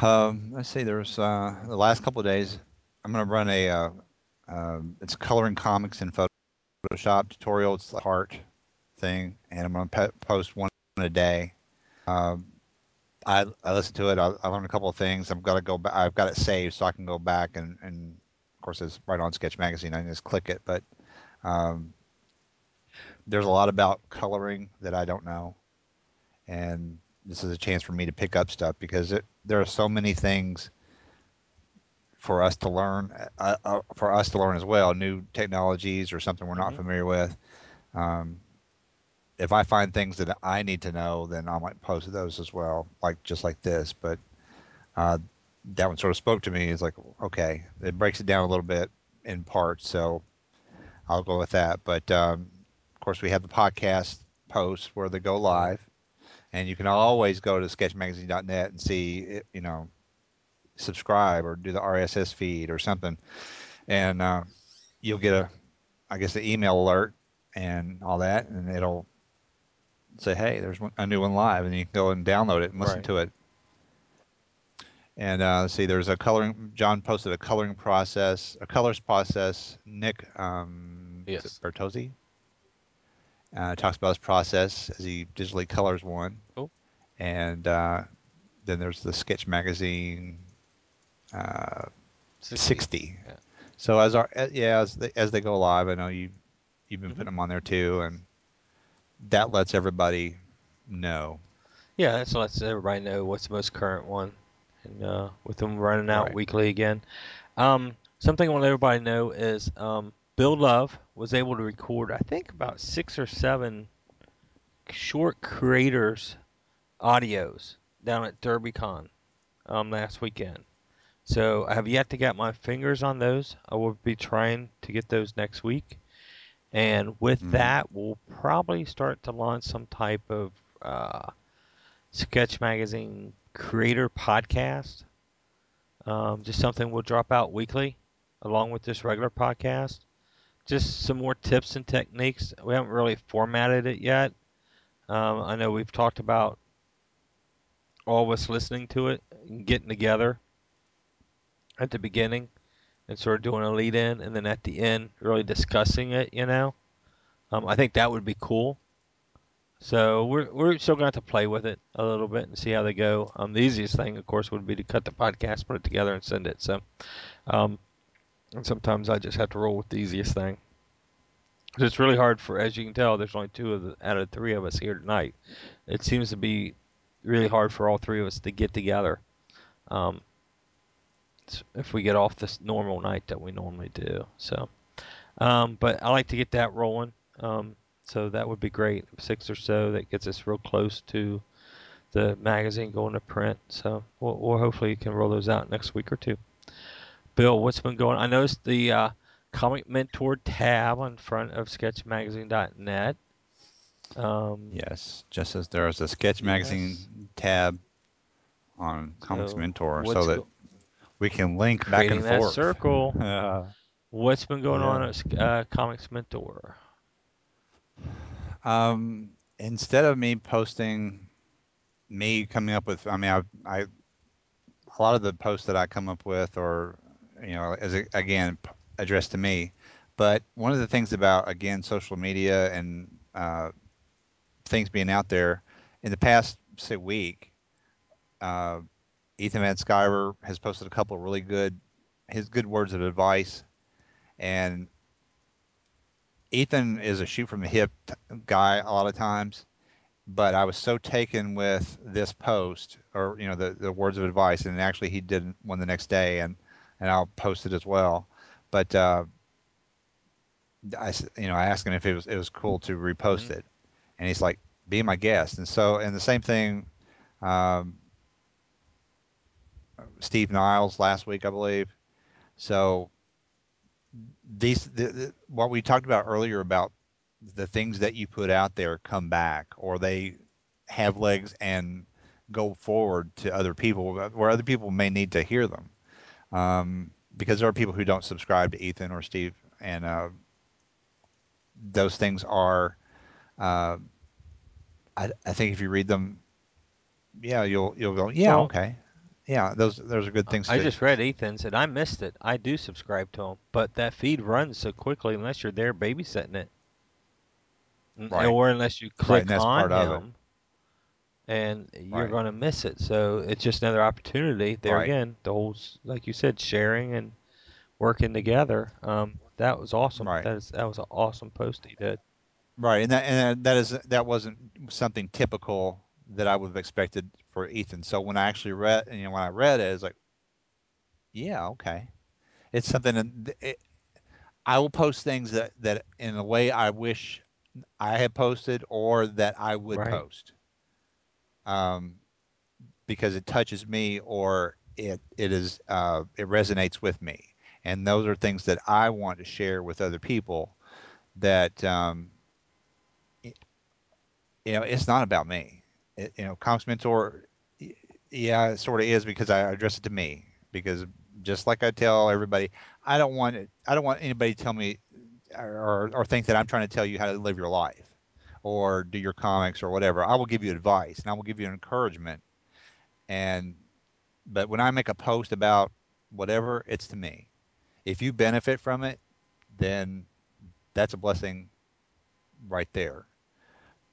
Um, let's see. There's uh, the last couple of days. I'm going to run a. Uh, uh, it's coloring comics in Photoshop tutorial. It's the heart thing, and I'm going to post one a day. Um, I I listened to it. I, I learned a couple of things. I've got to go back. I've got it saved so I can go back and and of course it's right on Sketch Magazine. I can just click it, but um, there's a lot about coloring that I don't know, and this is a chance for me to pick up stuff because it, there are so many things for us to learn, uh, uh, for us to learn as well, new technologies or something we're not Mhm. familiar with. Um, if I find things that I need to know, then I might post those as well, like just like this. But uh, that one sort of spoke to me. It's like, okay, it breaks it down a little bit in parts, so I'll go with that. But um, of course, we have the podcast posts where they go live, and you can always go to sketchmagazine.net and see, it, you know, subscribe or do the RSS feed or something, and uh, you'll get a, I guess, an email alert and all that, and it'll say, hey, there's one, a new one live, and you can go and download it and listen Right. to it. And uh, see, there's a coloring. John posted a coloring process, a colors process. Nick, um, Yes. Bertozzi, uh, talks about his process as he digitally colors one. Cool. And uh, then there's the Sketch Magazine uh, 60. Yeah. So as our yeah as they, as they go live, I know you you've been Mhm. putting them on there too, and that lets everybody know. Yeah, that's lets everybody know what's the most current one, and uh, with them running out Right. weekly again. Um, something I want everybody to know is um, Bill Love was able to record, I think, about six or seven short creators audios down at DerbyCon um, last weekend. So I have yet to get my fingers on those. I will be trying to get those next week. And with Mhm. that, we'll probably start to launch some type of uh, sketch magazine creator podcast. Um, just something we'll drop out weekly along with this regular podcast. Just some more tips and techniques. We haven't really formatted it yet. Um, I know we've talked about all of us listening to it and getting together at the beginning and sort of doing a lead in and then at the end really discussing it, you know. Um, I think that would be cool. So we're we're still going to have to play with it a little bit and see how they go. Um, the easiest thing, of course, would be to cut the podcast, put it together, and send it. So, um, and sometimes I just have to roll with the easiest thing. 'Cause It's really hard for, as you can tell, there's only two of the, out of three of us here tonight. It seems to be really hard for all three of us to get together. Um, if we get off this normal night that we normally do. So, um, but I like to get that rolling. Um, so that would be great. Six or so that gets us real close to the magazine going to print. So we'll, we'll hopefully can roll those out next week or two. Bill, what's been going? on? I noticed the uh, comic mentor tab on front of sketchmagazine.net. Um, Yes, just as there is a sketch magazine Yes. tab on Comics So, Mentor, so that go- we can link back and that forth. circle. Uh, (laughs) What's been going on at uh, Comics Mentor? Um, instead of me posting me coming up with, I mean, I, I a lot of the posts that I come up with are, you know, as a, again addressed to me. But one of the things about again social media and uh, things being out there in the past say week, uh, Ethan Van Sciver has posted a couple of really good his good words of advice, and Ethan is a shoot from the hip guy a lot of times. But I was so taken with this post, or you know, the, the words of advice, and actually he did one the next day, and and I'll post it as well. But uh, I, you know, I asked him if it was it was cool to repost Mhm. it, and he's like, "Be my guest." And so, and the same thing, um, Steve Niles last week, I believe. So these, the, the, what we talked about earlier about the things that you put out there come back, or they have legs and go forward to other people, where other people may need to hear them. Um, because there are people who don't subscribe to Ethan or Steve, and uh, those things are. Uh, I, I think if you read them, yeah, you'll you'll go, yeah, Well, okay, yeah, those those are good things. I just read Ethan's and I missed it. I do subscribe to him, but that feed runs so quickly unless you're there babysitting it, Right. or unless you click that's on part of it. and you're Right. going to miss it. So it's just another opportunity. There Right. again, the whole, like you said, sharing and working together. Um, that was awesome. Right. That is that was an awesome post he did. Right, and that and that is that wasn't something typical that I would have expected for Ethan. So when I actually read, you know, when I read it, it's like, yeah, okay, it's something. that- It, I will post things that that in a way I wish I had posted or that I would Right. post, um, because it touches me or it it is uh, it resonates with me, and those are things that I want to share with other people. That um, you know, it's not about me. It, you know, Comics Mentor, yeah, it sort of is because I address it to me. Because just like I tell everybody, I don't want I don't want anybody to tell me or, or think that I'm trying to tell you how to live your life or do your comics or whatever. I will give you advice and I will give you encouragement. And but when I make a post about whatever, it's to me. If you benefit from it, then that's a blessing right there.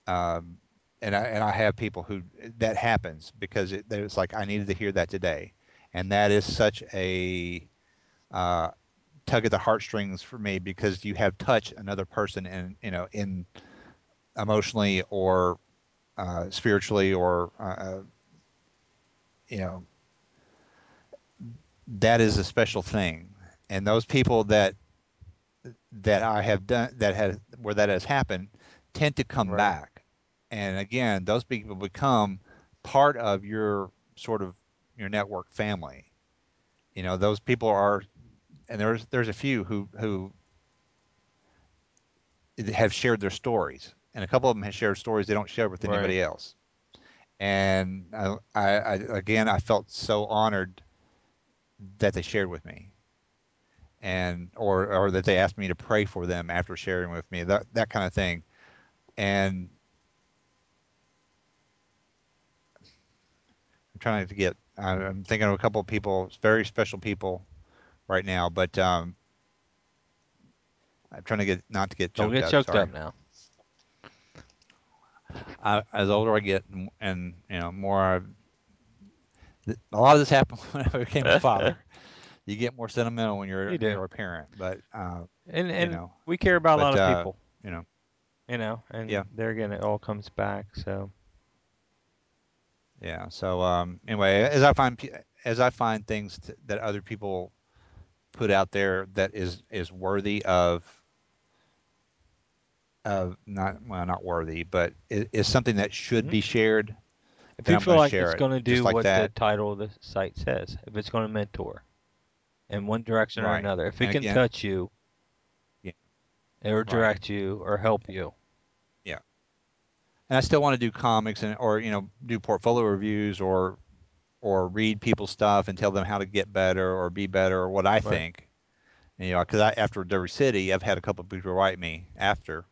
um, and I and I have people who that happens because it, it's like I needed to hear that today, and that is such a uh, tug at the heartstrings for me because you have touched another person in you know in emotionally or uh, spiritually or uh, uh, you know that is a special thing, and those people that that I have done that has where that has happened tend to come Right. back, and again those people become part of your sort of your network family. You know, those people are, and there's there's a few who who have shared their stories, and a couple of them have shared stories they don't share with Right. anybody else. And I, I, I again, I felt so honored that they shared with me, and or or that they asked me to pray for them after sharing with me, that that kind of thing. And trying to get. I'm thinking of a couple of people, very special people, right now. But um, I'm trying to get not to get Don't choked get up. choked sorry. up now. I, as older I get, and, and you know more, I, th- a lot of this happened (laughs) when I became a father. (laughs) you get more sentimental when you're You you're a parent, but uh, And and know, we care about a lot of uh, people, you know, you know, and Yeah. there again, it all comes back. So yeah. So um, anyway, as I find as I find things t- that other people put out there that is is worthy of of not well not worthy, but is, is something that should Mhm. be shared. if you feel like it's it, going to do like what that. the title of the site says, if it's going to mentor in one direction or another, if it And can again- touch you, Yeah. or direct you, or help you, and I still want to do comics and or you know do portfolio reviews or or read people's stuff and tell them how to get better or be better or what I think. You know, because I, after Derby City, I've had a couple of people write me after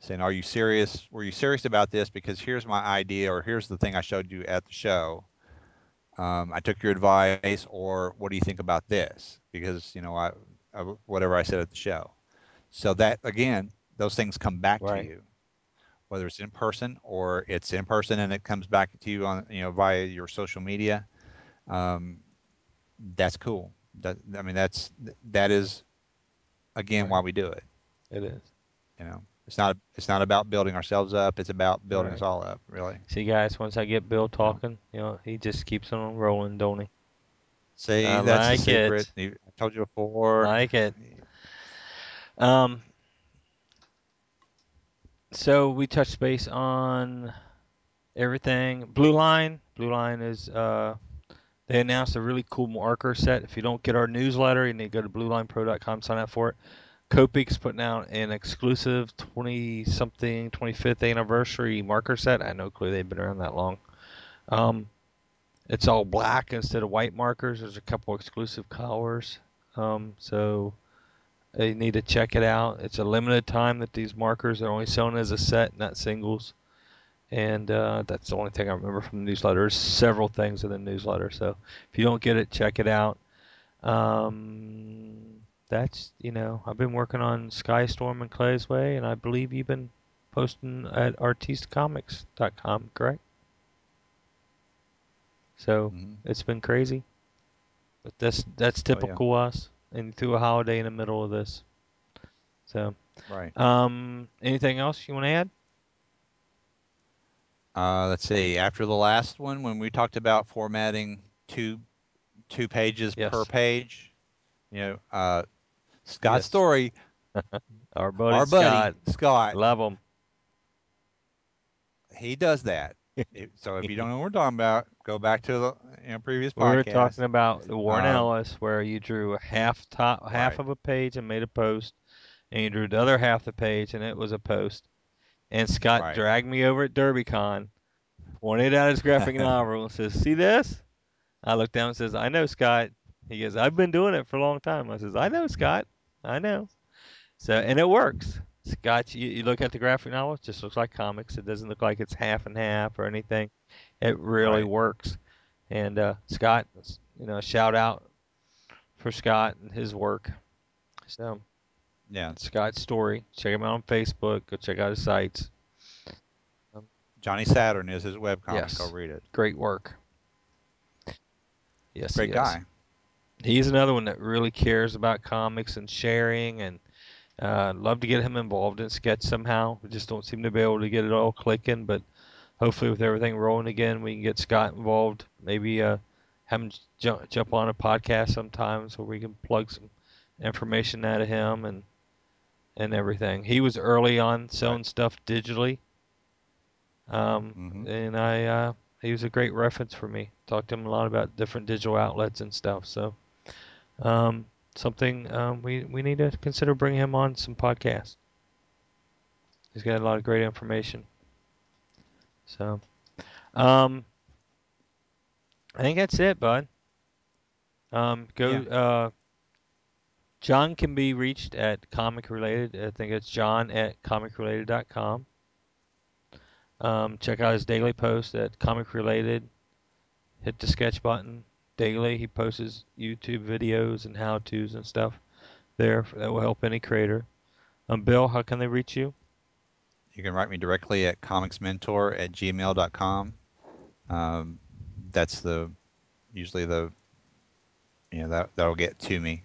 saying, "Are you serious? Were you serious about this? Because here's my idea, or here's the thing I showed you at the show. Um, I took your advice, or what do you think about this? Because you know, I, I whatever I said at the show. So that again, those things come back Right. to you, whether it's in person or it's in person and it comes back to you on you know via your social media. Um, that's cool. That I mean, that's that is again why we do it. it is. You know, it's not it's not about building ourselves up. It's about building Right. us all up. Really. See, guys, once I get Bill talking, you know, he just keeps on rolling, don't he? See, I that's like the secret. it. I told you before. I Like it. Um. So we touched base on everything. Blue Line. Blue Line is uh, they announced a really cool marker set. If you don't get our newsletter, you need to go to bluelinepro.com, sign up for it. Copic's putting out an exclusive 20 something 25th anniversary marker set. I had no clue they've been around that long. Um, it's all black instead of white markers. There's a couple exclusive colors. Um, so you need to check it out. It's a limited time that these markers are only selling as a set, not singles. And uh, that's the only thing I remember from the newsletter. There's several things in the newsletter. So if you don't get it, check it out. Um, that's, you know, I've been working on Skystorm and Clay's Way, and I believe you've been posting at artistecomics.com, correct? So Mhm. it's been crazy. But that's that's Oh, yeah. typical us, and through a holiday in the middle of this. So, Right. um, anything else you want to add? Uh, let's see. After the last one, when we talked about formatting two two pages Yes. per page, you know, uh, Scott Yes. Story, (laughs) Our buddy our Scott, buddy Scott, love him. he does that. So if you don't know what we're talking about, go back to the you know, previous podcast. We were talking about the Warren Um, Ellis, where you drew a half top half Right. of a page and made a post, and you drew the other half of the page and it was a post. And Scott Right. dragged me over at DerbyCon, pointed out his graphic (laughs) novel, and says, "See this?" I looked down and says, "I know, Scott." He goes, "I've been doing it for a long time." I says, "I know, Scott. I know." So and it works. Scott, you, you look at the graphic novel, it just looks like comics. It doesn't look like it's half and half or anything. It really Right. works. And uh, Scott, you know, shout out for Scott and his work. So yeah, Scott's story. Check him out on Facebook. Go check out his sites. Johnny Saturn is his webcomic. Yes. Go read it. Great work. Yes, Great he is. guy. He's another one that really cares about comics and sharing, and uh, love to get him involved in sketch somehow. We just don't seem to be able to get it all clicking, but hopefully with everything rolling again, we can get Scott involved. Maybe uh, have him jump, jump on a podcast sometime so we can plug some information out of him and and everything. He was early on selling Right. stuff digitally, um, Mhm. and I uh, he was a great reference for me. Talked to him a lot about different digital outlets and stuff. So, um, something um, we we need to consider bringing him on some podcasts. He's got a lot of great information. So, um, I think that's it, bud. Um, go. Yeah. Uh, John can be reached at Comic Related. I think it's John at comicrelated.com. Um, check out his daily post at Comic Related. Hit the sketch button daily. He posts YouTube videos and how tos and stuff there that will help any creator. Um, Bill, how can they reach you? You can write me directly at comicsmentor at gmail.com. Um, that's the usually the you know that that'll get to me.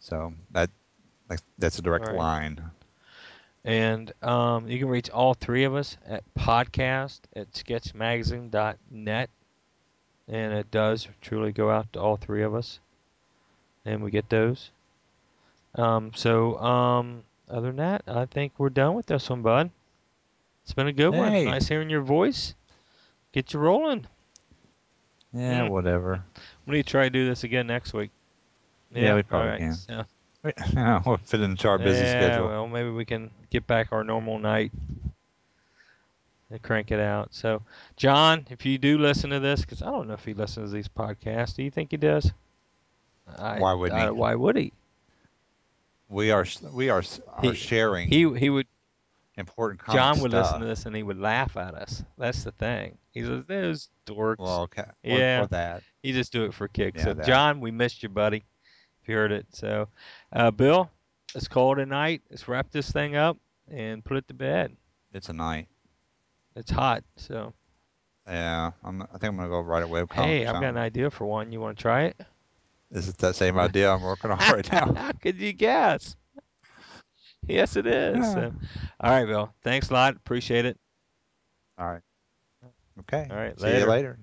So that that's- a direct right. line. And um, you can reach all three of us at podcast at sketchmagazine.net. And it does truly go out to all three of us. And we get those. Um, so, um, other than that, I think we're done with this one, bud. It's been a good one. Nice hearing your voice. Get you rolling. Yeah, Mm. whatever. We need to try to do this again next week. Yeah, we probably right. can. So- (laughs) we'll fit into our busy yeah, schedule. well, maybe we can get back our normal night and crank it out. So, John, if you do listen to this, because I don't know if he listens to these podcasts, do you think he does? I, Why wouldn't I- he? Why would he? We are we are, are He- sharing He he would. important John would stuff. listen to this and he would laugh at us. That's the thing. He says, "Those dorks." Well, okay. Or- Yeah. Or that. You just do it for kicks. Yeah, so, that. John, we missed you, buddy. If you heard it. So, uh, Bill, let's call it a night. Let's wrap this thing up and put it to bed. It's a night. It's hot. So, Yeah, I'm, I think I'm gonna go write a webcomic. hey, I've got an idea for one. You want to try it? Is it that same idea I'm working on right now? How (laughs) could you guess? Yes, it is. Yeah. So, all right, Bill. Thanks a lot. Appreciate it. All right. Okay. All right, See later. you later.